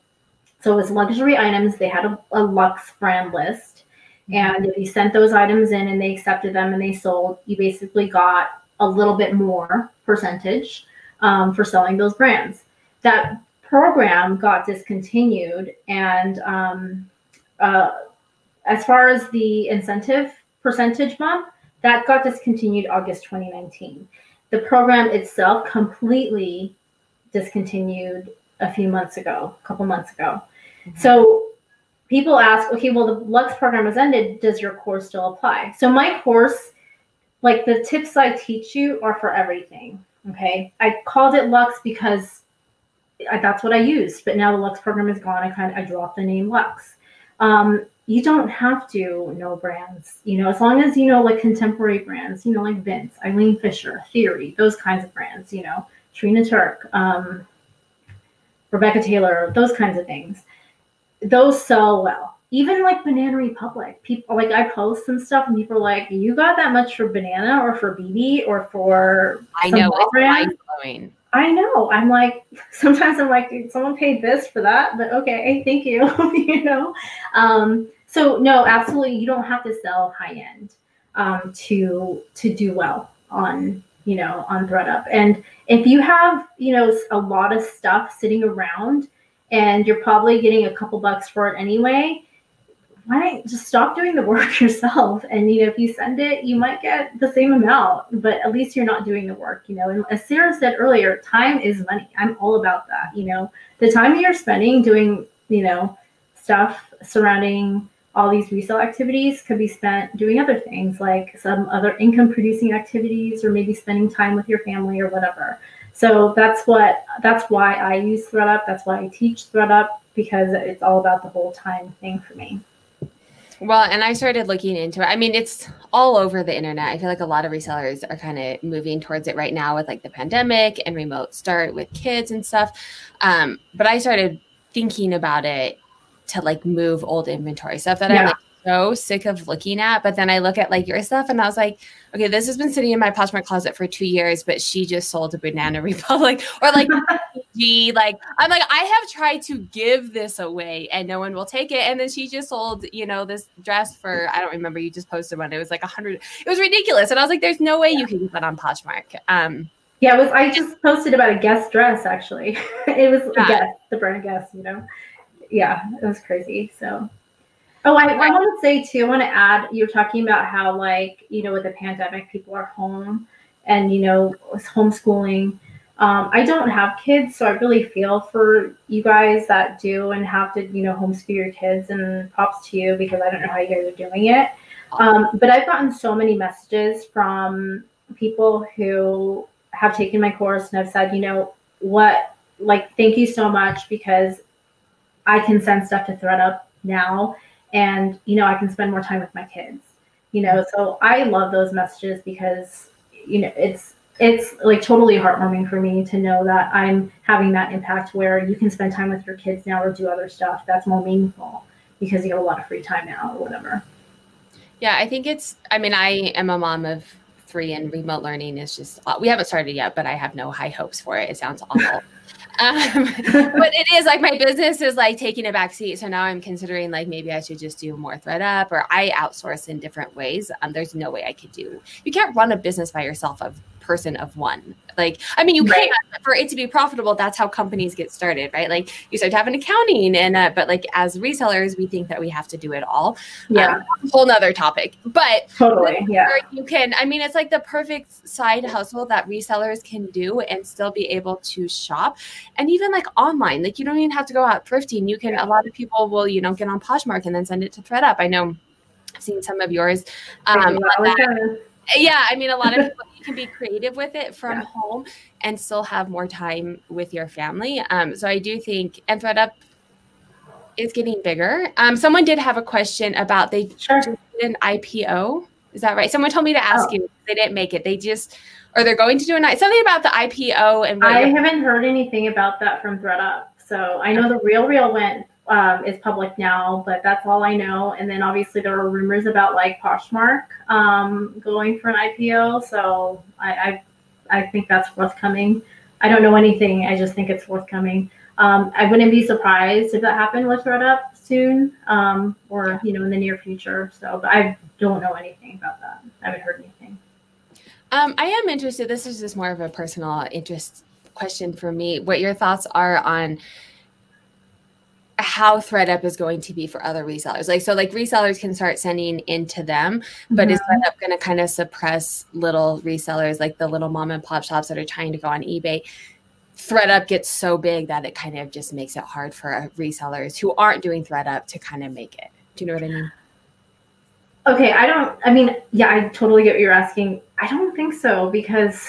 So it was luxury items. They had a, a Lux brand list, and if you sent those items in and they accepted them and they sold, you basically got a little bit more percentage um, for selling those brands. That program got discontinued, and um, uh, as far as the incentive percentage bump, that got discontinued August 2019. The program itself completely discontinued a few months ago, a couple months ago. Mm-hmm. So people ask, okay, well, the Lux program has ended. Does your course still apply? So my course like the tips I teach you are for everything. Okay. I called it Lux because I, that's what I used, but now the Lux program is gone. I kind of I dropped the name Lux. Um, you don't have to know brands, you know, as long as you know like contemporary brands, you know, like Vince, Eileen Fisher, Theory, those kinds of brands, you know, Trina Turk, um, Rebecca Taylor, those kinds of things. Those sell well even like Banana Republic, people like I post some stuff and people are like, "You got that much for Banana or for BB or for?" I know it's mind blowing. I know. I'm like, sometimes I'm like, someone paid this for that, but okay, thank you. you know, um, so no, absolutely, you don't have to sell high end um, to to do well on you know on ThredUp. And if you have you know a lot of stuff sitting around and you're probably getting a couple bucks for it anyway why don't just stop doing the work yourself? And you know, if you send it, you might get the same amount, but at least you're not doing the work. You know, and as Sarah said earlier, time is money. I'm all about that. You know, the time you're spending doing, you know, stuff surrounding all these resale activities could be spent doing other things like some other income producing activities or maybe spending time with your family or whatever. So that's what that's why I use ThredUp. That's why I teach ThredUp because it's all about the whole time thing for me. Well, and I started looking into it. I mean, it's all over the internet. I feel like a lot of resellers are kind of moving towards it right now with like the pandemic and remote start with kids and stuff. Um, but I started thinking about it to like move old inventory stuff that yeah. I'm like so sick of looking at. But then I look at like your stuff and I was like, okay, this has been sitting in my Poshmark closet for two years, but she just sold a Banana Republic or like, G. Like, I'm like, I have tried to give this away and no one will take it. And then she just sold, you know, this dress for, I don't remember, you just posted one. It was like a hundred, it was ridiculous. And I was like, there's no way you can get that on Poshmark. Um, yeah, it was. I just posted about a guest dress. Actually, it was yeah. a guess, the brand guest, You know, yeah, it was crazy. So Oh, I, I want to say too, I want to add, you're talking about how, like, you know, with the pandemic, people are home and, you know, homeschooling. Um, I don't have kids, so I really feel for you guys that do and have to, you know, homeschool your kids and props to you because I don't know how you guys are doing it. Um, but I've gotten so many messages from people who have taken my course and have said, you know, what, like, thank you so much because I can send stuff to ThredUp now and you know i can spend more time with my kids you know so i love those messages because you know it's it's like totally heartwarming for me to know that i'm having that impact where you can spend time with your kids now or do other stuff that's more meaningful because you have a lot of free time now or whatever yeah i think it's i mean i am a mom of three and remote learning is just we haven't started yet but i have no high hopes for it it sounds awful um, but it is like my business is like taking a back seat. So now I'm considering like maybe I should just do more ThredUp or I outsource in different ways. Um, there's no way I could do. You can't run a business by yourself of person of one. Like, I mean, you Right. can for it to be profitable. That's how companies get started, right? Like, you start to have an accounting, and uh, but like as resellers, we think that we have to do it all. Yeah, Um, whole nother topic, but totally. Yeah. you can i mean it's like the perfect side hustle that resellers can do and still be able to shop and even like online like you don't even have to go out thrifting you can a lot of people will you know get on poshmark and then send it to thredup i know i've seen some of yours um, yeah i mean a lot of people can be creative with it from Yeah. home and still have more time with your family um, so i do think and thredup is getting bigger um, someone did have a question about they Sure. did an ipo is that right someone told me to ask Oh. you they didn't make it they just or they're going to do a night something about the ipo and I haven't heard anything about that from ThredUp. So I know the RealReal went um, is public now, but that's all I know. And then obviously there were rumors about like Poshmark um, going for an IPO. So I, I I think that's forthcoming. I don't know anything. I just think it's forthcoming. Um, I wouldn't be surprised if that happened with ThredUp soon, um, or you know in the near future. So, but I don't know anything about that. I haven't heard anything. Um, I am interested. This is just more of a personal interest question for me. What your thoughts are on how ThredUp is going to be for other resellers? Like, so like resellers can start sending into them, but is Mhm. ThredUp going to kind of suppress little resellers, like the little mom and pop shops that are trying to go on eBay? ThredUp gets so big that it kind of just makes it hard for uh, resellers who aren't doing ThredUp to kind of make it. Do you know what I mean? Okay, I don't. I mean, yeah, I totally get what you're asking. I don't think so because,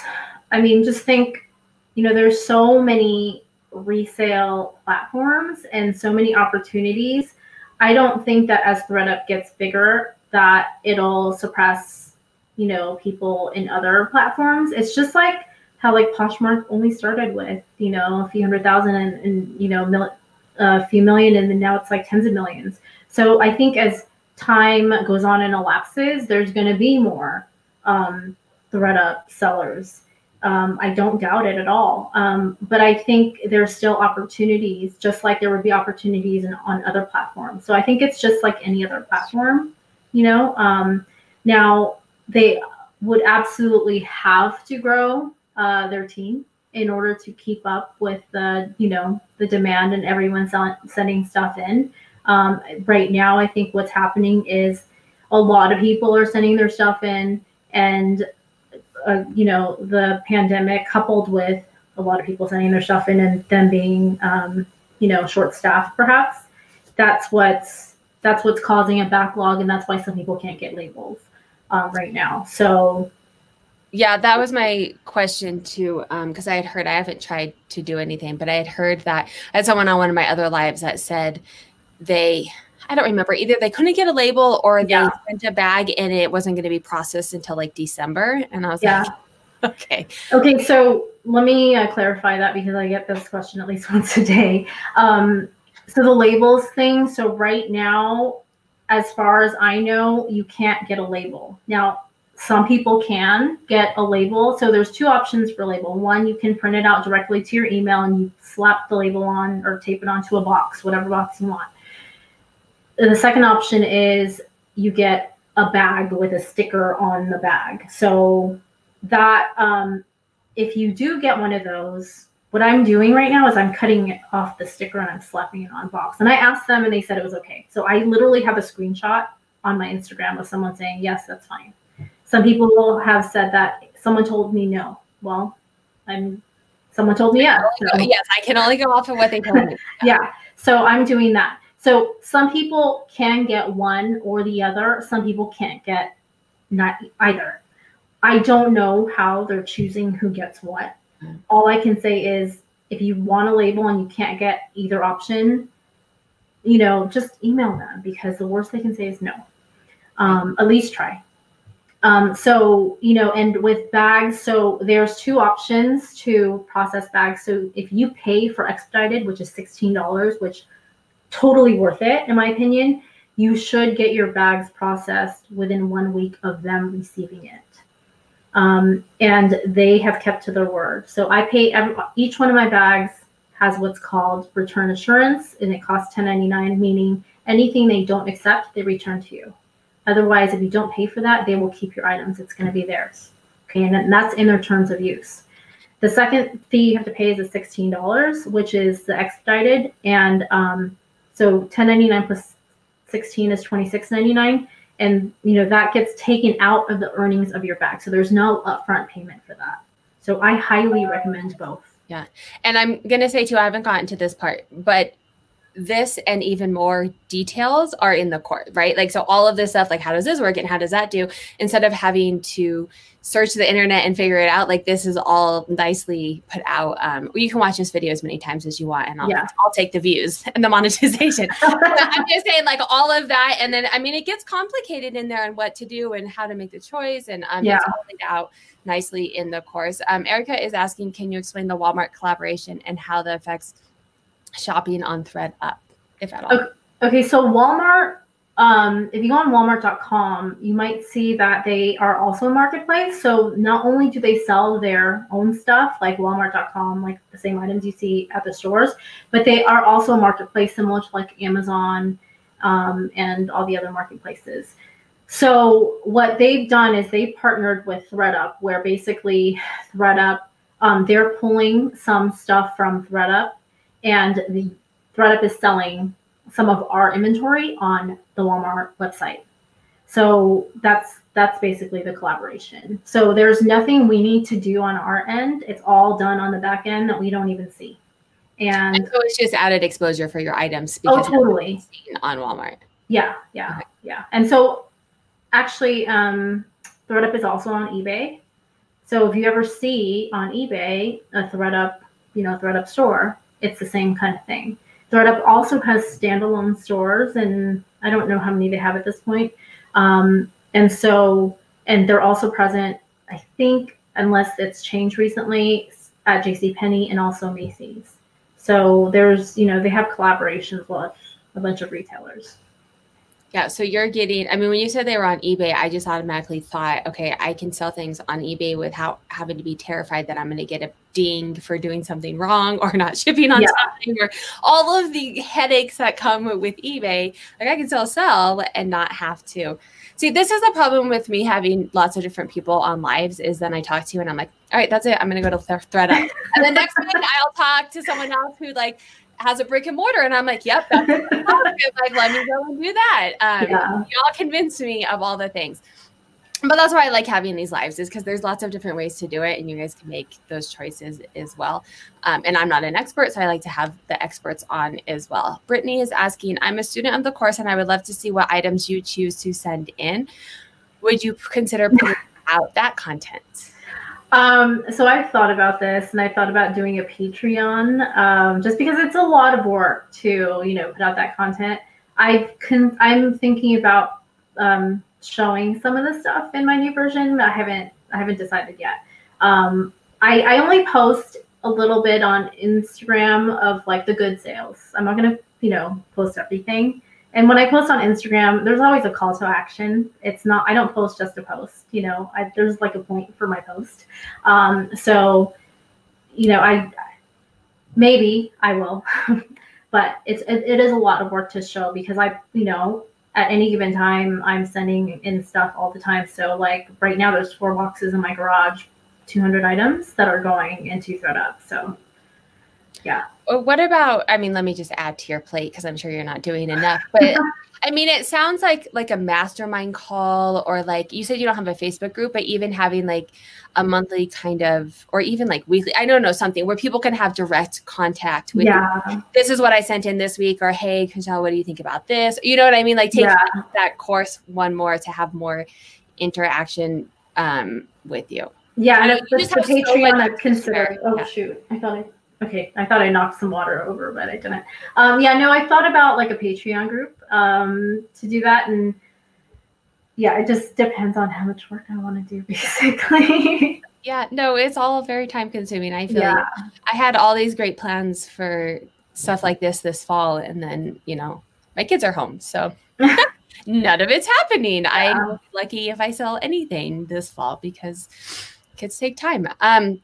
I mean, just think, you know, there's so many resale platforms and so many opportunities. I don't think that as ThredUp gets bigger, that it'll suppress, you know, people in other platforms. It's just like how like Poshmark only started with, you know, a few hundred thousand and, and you know, mil- a few million, and then now it's like tens of millions. So I think as time goes on and elapses, there's going to be more um, ThredUp sellers. Um, I don't doubt it at all. Um, but I think there's still opportunities, just like there would be opportunities in, on other platforms. So I think it's just like any other platform, you know. Um, now they would absolutely have to grow uh, their team in order to keep up with the, you know, the demand and everyone sending stuff in. Um, right now, I think what's happening is a lot of people are sending their stuff in, and uh, you know, the pandemic coupled with a lot of people sending their stuff in and them being, um, you know, short staffed, perhaps. That's what's that's what's causing a backlog, and that's why some people can't get labels um, right now. So Yeah, that was my question too. Because I had heard, I haven't tried to do anything, but I had heard that I had someone on one of my other lives that said they, I don't remember, either they couldn't get a label or they Yeah. sent a bag and it wasn't going to be processed until like December. And I was yeah. like, okay. Okay, so let me uh, clarify that because I get this question at least once a day. Um, so the labels thing. So right now, as far as I know, you can't get a label. Now, some people can get a label. So there's two options for label. One, you can print it out directly to your email and you slap the label on or tape it onto a box, whatever box you want. The second option is you get a bag with a sticker on the bag. So that um, if you do get one of those, what I'm doing right now is I'm cutting it off the sticker and I'm slapping it on box. And I asked them and they said it was okay. So I literally have a screenshot on my Instagram of someone saying, yes, that's fine. Some people have said that someone told me no. Well, I'm someone told me yes. So- Yes, I can only go off of what they told me. yeah. So I'm doing that. So some people can get one or the other. Some people can't get not either. I don't know how they're choosing who gets what. All I can say is if you want a label and you can't get either option, you know, just email them because the worst they can say is no. Um, at least try. Um, so, you know, and with bags, so there's two options to process bags. So if you pay for expedited, which is $16, which totally worth it, in my opinion, you should get your bags processed within one week of them receiving it. Um, and they have kept to their word. So I pay every, each one of my bags has what's called return assurance, and it costs $10.99, meaning anything they don't accept, they return to you. Otherwise, if you don't pay for that, they will keep your items. It's going to be theirs. Okay, and that's in their terms of use. The second fee you have to pay is a $16, which is the expedited. And um, so 1099 plus 16 is 26.99 and you know that gets taken out of the earnings of your bag so there's no upfront payment for that. So i highly recommend both. Yeah. And i'm going to say too i haven't gotten to this part but this and even more details are in the court, right? Like, so all of this stuff, like, how does this work and how does that do? Instead of having to search the internet and figure it out, like, this is all nicely put out. Um, you can watch this video as many times as you want, and I'll, yeah. I'll take the views and the monetization. I'm just saying, like, all of that. And then, I mean, it gets complicated in there and what to do and how to make the choice. And um, yeah. it's all laid out nicely in the course. Um, Erica is asking, can you explain the Walmart collaboration and how the affects shopping on thredUP, if at all? Okay, okay so Walmart, um, if you go on walmart.com, you might see that they are also a marketplace. So not only do they sell their own stuff like walmart.com, like the same items you see at the stores, but they are also a marketplace similar to like Amazon um, and all the other marketplaces. So what they've done is they partnered with thredUP, where basically thredUP, um, they're pulling some stuff from thredUP and the thredUP is selling some of our inventory on the Walmart website. So that's that's basically the collaboration. So there's nothing we need to do on our end. It's all done on the back end that we don't even see. And, and so it's just added exposure for your items oh, because oh, totally. on Walmart. Yeah, yeah, okay. yeah. And so actually um thredUP is also on eBay. So if you ever see on eBay a thredUP, you know, thredUP store, it's the same kind of thing. thredUP also has standalone stores, and I don't know how many they have at this point. Um, and so, and they're also present, I think, unless it's changed recently, at JCPenney and also Macy's. So there's, you know, they have collaborations with a bunch of retailers. Yeah, so you're getting. I mean, when you said they were on eBay, I just automatically thought, okay, I can sell things on eBay without having to be terrified that I'm going to get a ding for doing something wrong or not shipping on yeah. time or all of the headaches that come with eBay. Like I can still sell and not have to. See, this is the problem with me having lots of different people on lives. Is then I talk to you and I'm like, all right, that's it. I'm going to go to th- thredUP, and then next week I'll talk to someone else who like has a brick and mortar. And I'm like, yep, that's like, let me go and do that. Um, yeah. Y'all convinced me of all the things. But that's why I like having these lives is because there's lots of different ways to do it, and you guys can make those choices as well. Um, and I'm not an expert, so I like to have the experts on as well. Brittany is asking, I'm a student of the course, and I would love to see what items you choose to send in. Would you consider putting out that content? Um, so I've thought about this and I thought about doing a Patreon, um, just because it's a lot of work to, you know, put out that content. I've con- I'm thinking about um, showing some of the stuff in my new version. I haven't I haven't decided yet. Um, I, I only post a little bit on Instagram of like the good sales. I'm not gonna, you know, post everything. And when I post on Instagram, there's always a call to action. It's not I don't post just to post. You know, I, there's like a point for my post. Um, so, you know, I maybe I will, but it's it, it is a lot of work to show because I you know at any given time I'm sending in stuff all the time. So like right now there's four boxes in my garage, 200 items that are going into thredUP. So yeah. What about? I mean, let me just add to your plate because I'm sure you're not doing enough. But I mean, it sounds like like a mastermind call, or like you said, you don't have a Facebook group, but even having like a monthly kind of, or even like weekly. I don't know something where people can have direct contact with. Yeah. You. This is what I sent in this week, or hey, Chriselle, what do you think about this? You know what I mean? Like take yeah. that course one more to have more interaction um, with you. Yeah, and it's the Patreon I've considered. Oh yeah. shoot, I thought I Okay, I thought I knocked some water over, but I didn't. Um, yeah, no, I thought about like a Patreon group um, to do that, and yeah, it just depends on how much work I want to do, basically. yeah, no, it's all very time consuming. I feel yeah. like I had all these great plans for stuff like this this fall, and then you know my kids are home, so none of it's happening. Yeah. I'm lucky if I sell anything this fall because kids take time. Um,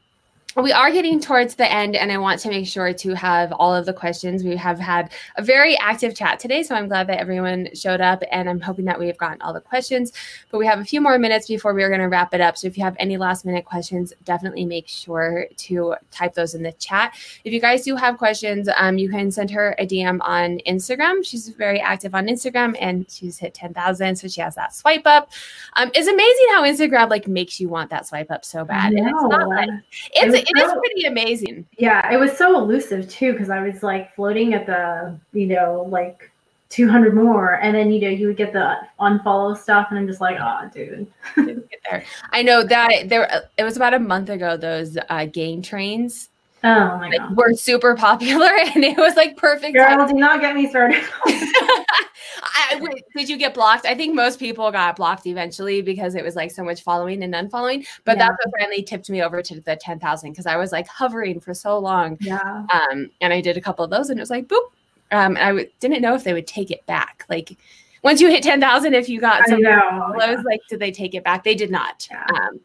we are getting towards the end and i want to make sure to have all of the questions. We have had a very active chat today so i'm glad that everyone showed up and i'm hoping that we've gotten all the questions. But we have a few more minutes before we're going to wrap it up so if you have any last minute questions definitely make sure to type those in the chat. If you guys do have questions um, you can send her a dm on instagram. She's very active on instagram and she's hit 10000 so she has that swipe up. Um, it's amazing how instagram like makes you want that swipe up so bad and it's not like it's it is pretty amazing. Yeah, it was so elusive too because I was like floating at the, you know, like 200 more and then you know you would get the unfollow stuff and i'm just like oh dude i know that there it was about a month ago those uh, game trains Oh my like, god. Were super popular and it was like perfect. Girl, time. do not get me started. I, wait, did you get blocked? I think most people got blocked eventually because it was like so much following and unfollowing. But yeah. that's what finally tipped me over to the 10,000 because I was like hovering for so long. Yeah. Um, and I did a couple of those and it was like, boop. Um, I w- didn't know if they would take it back. Like once you hit 10,000, if you got some, I know. was like, did they take it back? They did not. Yeah. Um,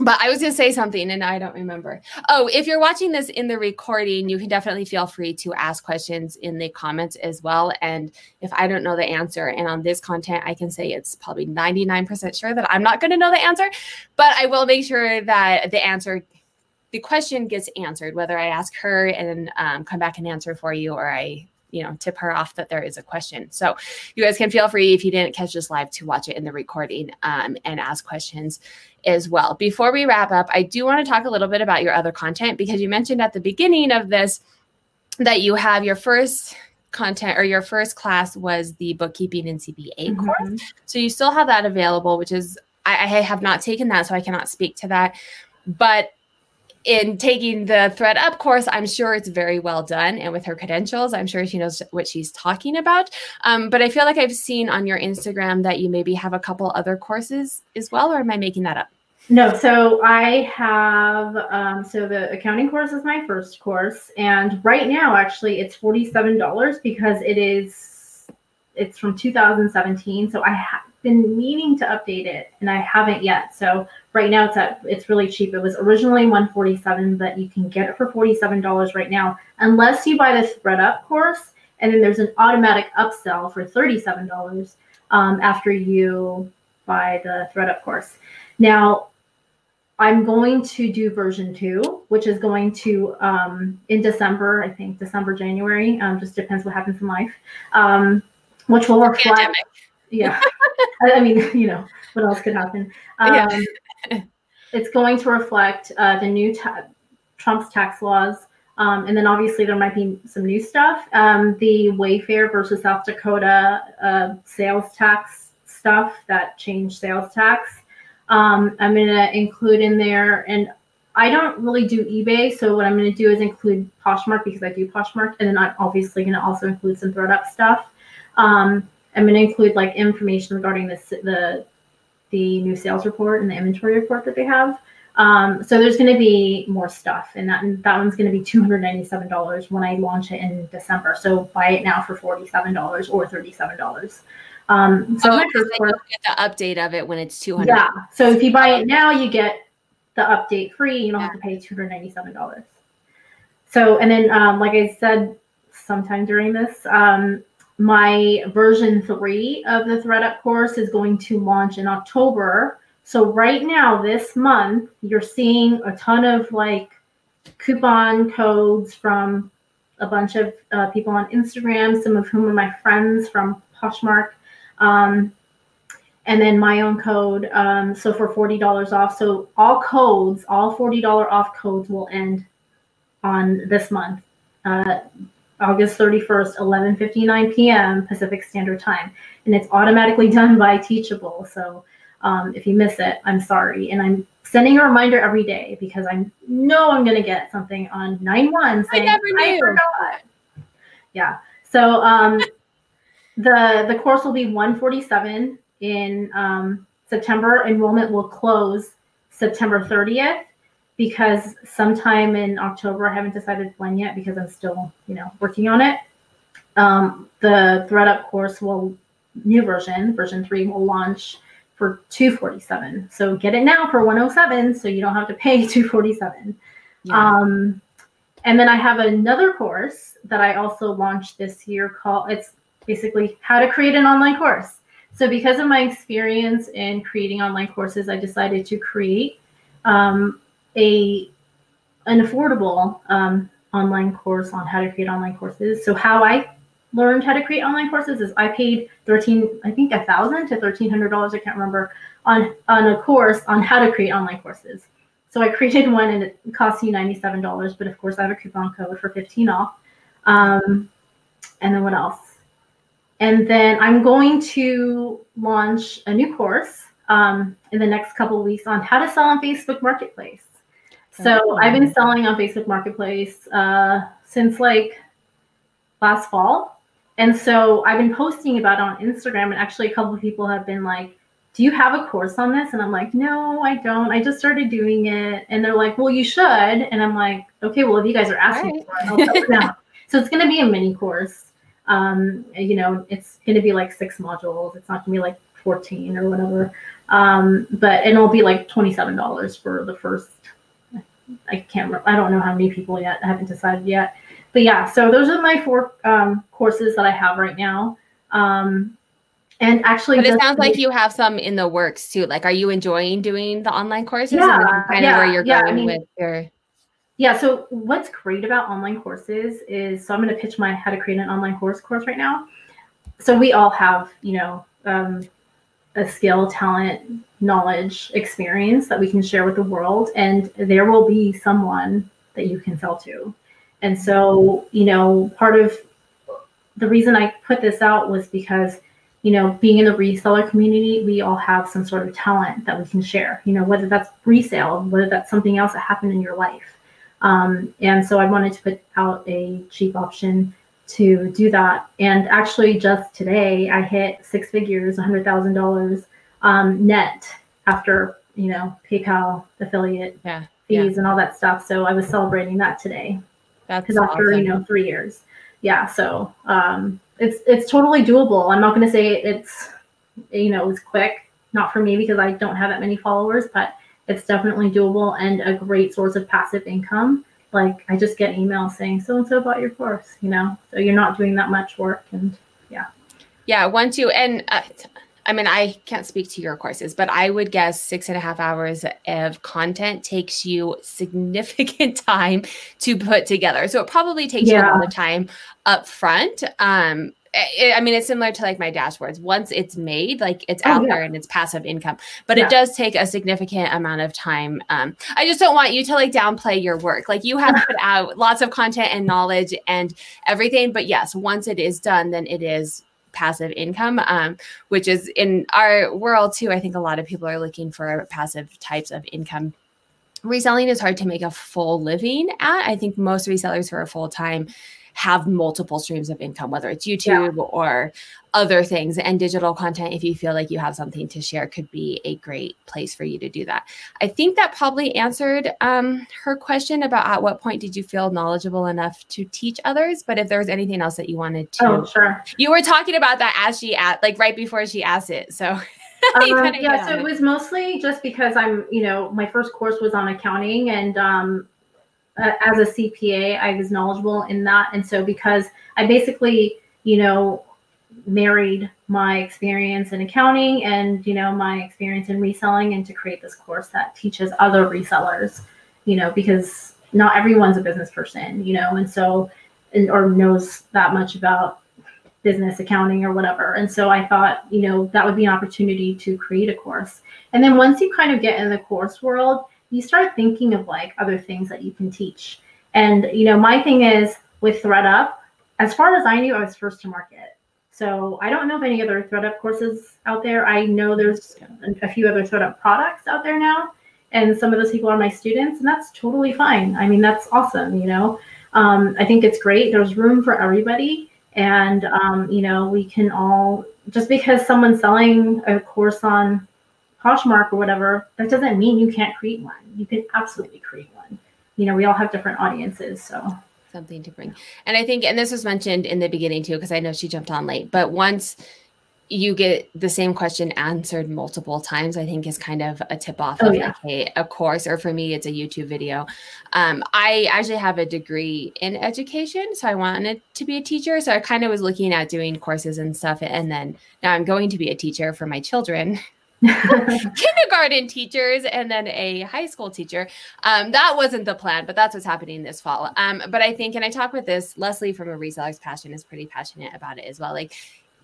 but I was going to say something and I don't remember. Oh, if you're watching this in the recording, you can definitely feel free to ask questions in the comments as well. And if I don't know the answer, and on this content, I can say it's probably 99% sure that I'm not going to know the answer, but I will make sure that the answer, the question gets answered, whether I ask her and um, come back and answer for you or I you know tip her off that there is a question so you guys can feel free if you didn't catch this live to watch it in the recording um, and ask questions as well before we wrap up i do want to talk a little bit about your other content because you mentioned at the beginning of this that you have your first content or your first class was the bookkeeping and cpa mm-hmm. course so you still have that available which is I, I have not taken that so i cannot speak to that but in taking the ThredUp course, I'm sure it's very well done. And with her credentials, I'm sure she knows what she's talking about. Um, but I feel like I've seen on your Instagram that you maybe have a couple other courses as well, or am I making that up? No, so I have, um, so the accounting course is my first course. And right now, actually, it's $47 because it is, it's from 2017. So I have been meaning to update it and I haven't yet. So right now it's at it's really cheap. It was originally 147, but you can get it for $47 right now, unless you buy the this ThredUp course, and then there's an automatic upsell for $37 um, after you buy the ThredUp course. Now, I'm going to do version two, which is going to um, in December, I think December, January, um, just depends what happens in life, um, which will reflect. Pandemic. Yeah, I mean, you know, what else could happen? yeah. Um, it's going to reflect uh, the new ta- Trump's tax laws. Um, and then obviously there might be some new stuff. Um, the Wayfair versus South Dakota uh, sales tax stuff that changed sales tax. Um, I'm going to include in there, and I don't really do eBay, so what I'm going to do is include Poshmark because I do Poshmark, and then I'm obviously going to also include some ThredUp stuff. Um, I'm going to include like information regarding the the the new sales report and the inventory report that they have. Um, so there's going to be more stuff, and that that one's going to be two hundred ninety-seven dollars when I launch it in December. So buy it now for forty-seven dollars or thirty-seven dollars. Um, so oh, my first course, get the update of it when it's two hundred. Yeah. So if you buy it now, you get the update free. You don't yeah. have to pay two hundred ninety-seven dollars. So and then, um, like I said, sometime during this, um, my version three of the ThredUp course is going to launch in October. So right now, this month, you're seeing a ton of like coupon codes from a bunch of uh, people on Instagram, some of whom are my friends from Poshmark. Um, and then my own code. Um, so for $40 off. So all codes, all $40 off codes will end on this month. Uh, August 31st, 11:59 p.m. Pacific Standard Time, and it's automatically done by Teachable. So um, if you miss it, I'm sorry, and I'm sending a reminder every day because I know I'm going to get something on 9/1 saying I, I forgot. Yeah. So um, the the course will be 147 in um, September. Enrollment will close September 30th because sometime in October, I haven't decided when yet because I'm still, you know, working on it. Um, the ThredUp course will new version, version three, will launch for 247. So get it now for 107, so you don't have to pay 247. Yeah. Um, and then I have another course that I also launched this year called it's basically how to create an online course. So because of my experience in creating online courses, I decided to create um, a an affordable um, online course on how to create online courses. So how I learned how to create online courses is I paid 13, I think a thousand to $1,300, I can't remember, on, on a course on how to create online courses. So I created one and it cost you $97, but of course I have a coupon code for 15 off. Um, and then what else? And then I'm going to launch a new course um, in the next couple of weeks on how to sell on Facebook Marketplace. So I've been selling on Facebook Marketplace uh, since like last fall. And so I've been posting about it on Instagram, and actually, a couple of people have been like, Do you have a course on this? And I'm like, No, I don't. I just started doing it. And they're like, Well, you should. And I'm like, Okay, well, if you guys are asking right. for it, I'll it down. So it's going to be a mini course. Um, you know, it's going to be like six modules. It's not going to be like 14 or whatever. Um, but it'll be like $27 for the first I can't. remember. I don't know how many people yet. I haven't decided yet. But yeah, so those are my four um, courses that I have right now. Um, and actually, but it sounds like you have some in the works too. Like, are you enjoying doing the online courses? Yeah, kind yeah, of where you're yeah, going I mean, with your. Yeah. So what's great about online courses is so I'm going to pitch my how to create an online course course right now. So we all have, you know, um, a skill, talent, knowledge, experience that we can share with the world. And there will be someone that you can sell to. And so, you know, part of the reason I put this out was because, you know, being in the reseller community, we all have some sort of talent that we can share, you know, whether that's resale, whether that's something else that happened in your life. Um, and so I wanted to put out a cheap option to do that. And actually, just today, I hit six figures, $100,000 um, net after, you know, PayPal affiliate yeah, fees yeah. and all that stuff. So I was celebrating that today. Because after, awesome. you know, three years. Yeah. So um, it's, it's totally doable. I'm not going to say it's, you know, it's quick. Not for me because I don't have that many followers, but it's definitely doable and a great source of passive income like I just get emails saying so and so bought your course, you know, so you're not doing that much work and yeah. Yeah. Once you, and uh, I mean, I can't speak to your courses, but I would guess six and a half hours of content takes you significant time to put together. So it probably takes yeah. you a lot of time up front. Um, I mean, it's similar to like my dashboards. Once it's made, like it's oh, out yeah. there and it's passive income, but yeah. it does take a significant amount of time. Um, I just don't want you to like downplay your work. Like you have put out lots of content and knowledge and everything. But yes, once it is done, then it is passive income, um, which is in our world too. I think a lot of people are looking for passive types of income reselling is hard to make a full living at. I think most resellers who are full time have multiple streams of income, whether it's YouTube yeah. or other things and digital content. If you feel like you have something to share, could be a great place for you to do that. I think that probably answered um, her question about at what point did you feel knowledgeable enough to teach others. But if there was anything else that you wanted to, oh sure, you were talking about that as she at like right before she asked it, so. um, yeah, so it was mostly just because I'm, you know, my first course was on accounting, and um, uh, as a CPA, I was knowledgeable in that. And so because I basically, you know, married my experience in accounting and, you know, my experience in reselling and to create this course that teaches other resellers, you know, because not everyone's a business person, you know, and so, and, or knows that much about business accounting or whatever. And so I thought, you know, that would be an opportunity to create a course. And then once you kind of get in the course world, you start thinking of like other things that you can teach. And you know, my thing is with ThredUp, as far as I knew, I was first to market. So I don't know of any other ThredUp courses out there. I know there's a few other ThredUp products out there now, and some of those people are my students, and that's totally fine. I mean, that's awesome. You know, um, I think it's great. There's room for everybody, and um, you know, we can all just because someone's selling a course on Poshmark or whatever, that doesn't mean you can't create one. You can absolutely create one. You know, we all have different audiences, so something to bring. And I think, and this was mentioned in the beginning too, because I know she jumped on late, but once you get the same question answered multiple times i think is kind of a tip off Oh, of yeah. like a, a course or for me it's a youtube video um, i actually have a degree in education so i wanted to be a teacher so i kind of was looking at doing courses and stuff and then now i'm going to be a teacher for my children kindergarten teachers and then a high school teacher. Um, that wasn't the plan, but that's what's happening this fall. Um, but I think, and I talk with this, Leslie from a reseller's passion is pretty passionate about it as well. Like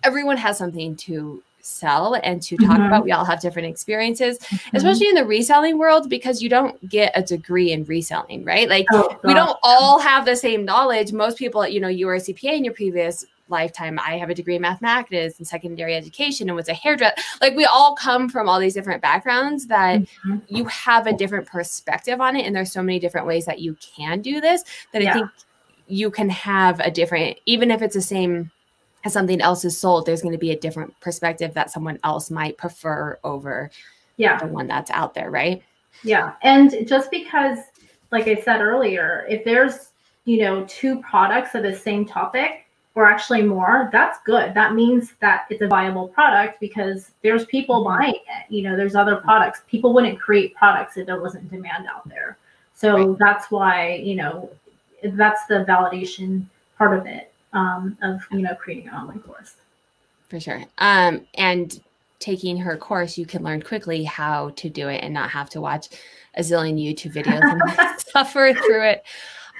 everyone has something to sell and to talk Mhm. about. We all have different experiences, especially in the reselling world, because you don't get a degree in reselling, right? Like Oh, we don't all have the same knowledge. Most people, you know, you were a CPA in your previous lifetime. I have a degree in mathematics and secondary education and was a hairdresser. Like we all come from all these different backgrounds that Mhm. you have a different perspective on it. And there's so many different ways that you can do this that I think you can have a different, even if it's the same as something else is sold, there's going to be a different perspective that someone else might prefer over Yeah. the one that's out there, right? Yeah. And just because, like I said earlier, if there's, you know, two products of the same topic or actually more, that's good. That means that it's a viable product because there's people Mhm. buying it. You know, there's other products. People wouldn't create products if there wasn't demand out there. So that's why, you know, that's the validation part of it, um, of, you know, creating an online course. For sure. Um, and taking her course, you can learn quickly how to do it and not have to watch a zillion YouTube videos and suffer through it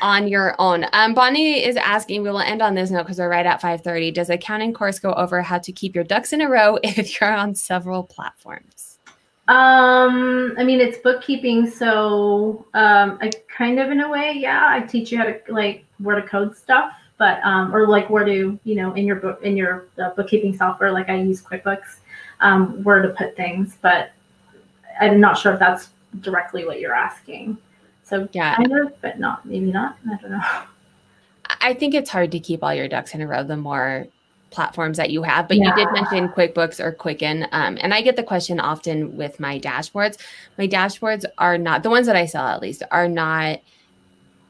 on your own. Um, Bonnie is asking, we will end on this note because we're right at 5:30. Does accounting course go over how to keep your ducks in a row if you're on several platforms? Um, I mean, it's bookkeeping, so um, I kind of in a way, yeah, I teach you how to like where to code stuff, but um, or like where to, you know, in your book in your uh, bookkeeping software, like I use QuickBooks, um, where to put things, but I'm not sure if that's directly what you're asking. So Yeah. kind of, but not maybe not. I don't know. I- think it's hard to keep all your ducks in a row the more platforms that you have. But you did mention QuickBooks or Quicken. Um, and I get the question often with my dashboards. My dashboards are not, the ones that I sell at least, are not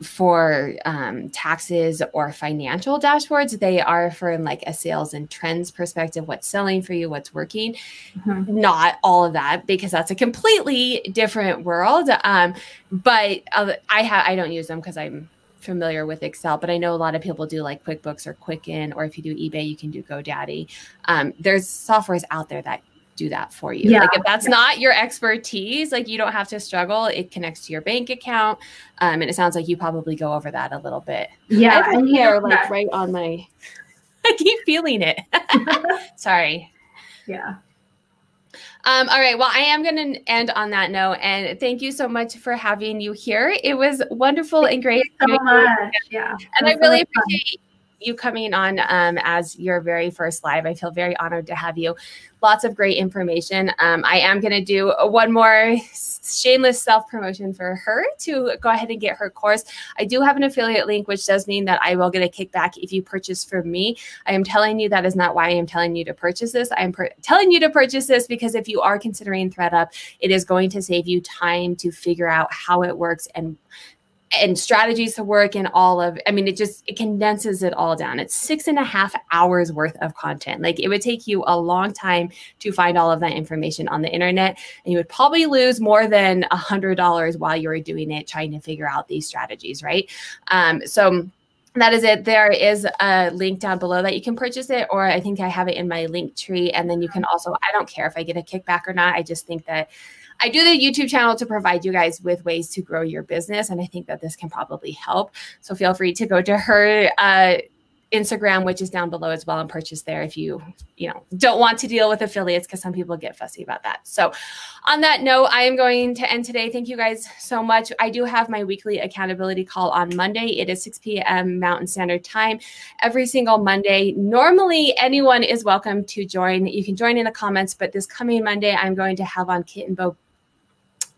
for um, taxes or financial dashboards. They are for like a sales and trends perspective, what's selling for you, what's working Mhm. not all of that because that's a completely different world. Um, but uh, I have I don't use them because I'm familiar with Excel, but I know a lot of people do like QuickBooks or Quicken, or if you do eBay, you can do GoDaddy. Um, there's softwares out there that do that for you. Yeah. Like if that's not your expertise, like you don't have to struggle. It connects to your bank account, um, and it sounds like you probably go over that a little bit. Yeah, I have and it here, like yeah. right on my. I keep feeling it. Sorry. yeah. Um, all right. Well, I am going to end on that note. And thank you so much for having you here. It was wonderful and great. So much. Yeah. And I It was so really appreciate you coming on um, as your very first live. I feel very honored to have you. Lots of great information. Um, I am going to do one more shameless self promotion for her to go ahead and get her course. I do have an affiliate link, which does mean that I will get a kickback if you purchase from me. I am telling you that is not why I am telling you to purchase this. I am per- telling you to purchase this because if you are considering ThredUp, it is going to save you time to figure out how it works and and strategies to work and all of i mean it just it condenses it all down it's six and a half hours worth of content like it would take you a long time to find all of that information on the internet and you would probably lose more than a hundred dollars while you were doing it trying to figure out these strategies right um, so that is it. There is a link down below that you can purchase it, or I think I have it in my link tree. And then you can also, I don't care if I get a kickback or not. I just think that I do the YouTube channel to provide you guys with ways to grow your business. And I think that this can probably help. So feel free to go to her uh, Instagram, which is down below as well, and purchase there if you, you know, don't want to deal with affiliates because some people get fussy about that. So on that note, I am going to end today. Thank you guys so much. I do have my weekly accountability call on Monday. It is 6 p.m. Mountain Standard Time every single Monday. Normally, anyone is welcome to join. You can join in the comments, but this coming Monday, I'm going to have on Kit and Bo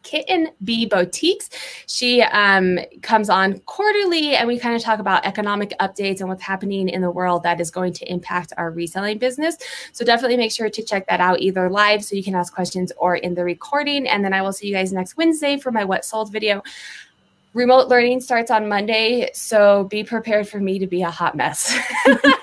Kitten Bee Boutiques. She um, comes on quarterly and we kind of talk about economic updates and what's happening in the world that is going to impact our reselling business. So definitely make sure to check that out either live so you can ask questions or in the recording. And then I will see you guys next Wednesday for my What Sold video. Remote learning starts on Monday, so be prepared for me to be a hot mess.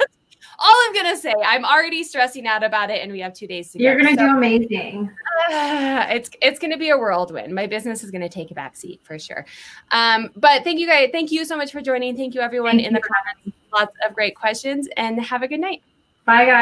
all I'm gonna say. I'm already stressing out about it, and we have two days to go. You're gonna so, do amazing. Uh, it's it's gonna be a whirlwind. My business is gonna take a back seat for sure. Um, but thank you guys. Thank you so much for joining. Thank you everyone thank in you. the comments. Lots of great questions, and have a good night. Bye guys.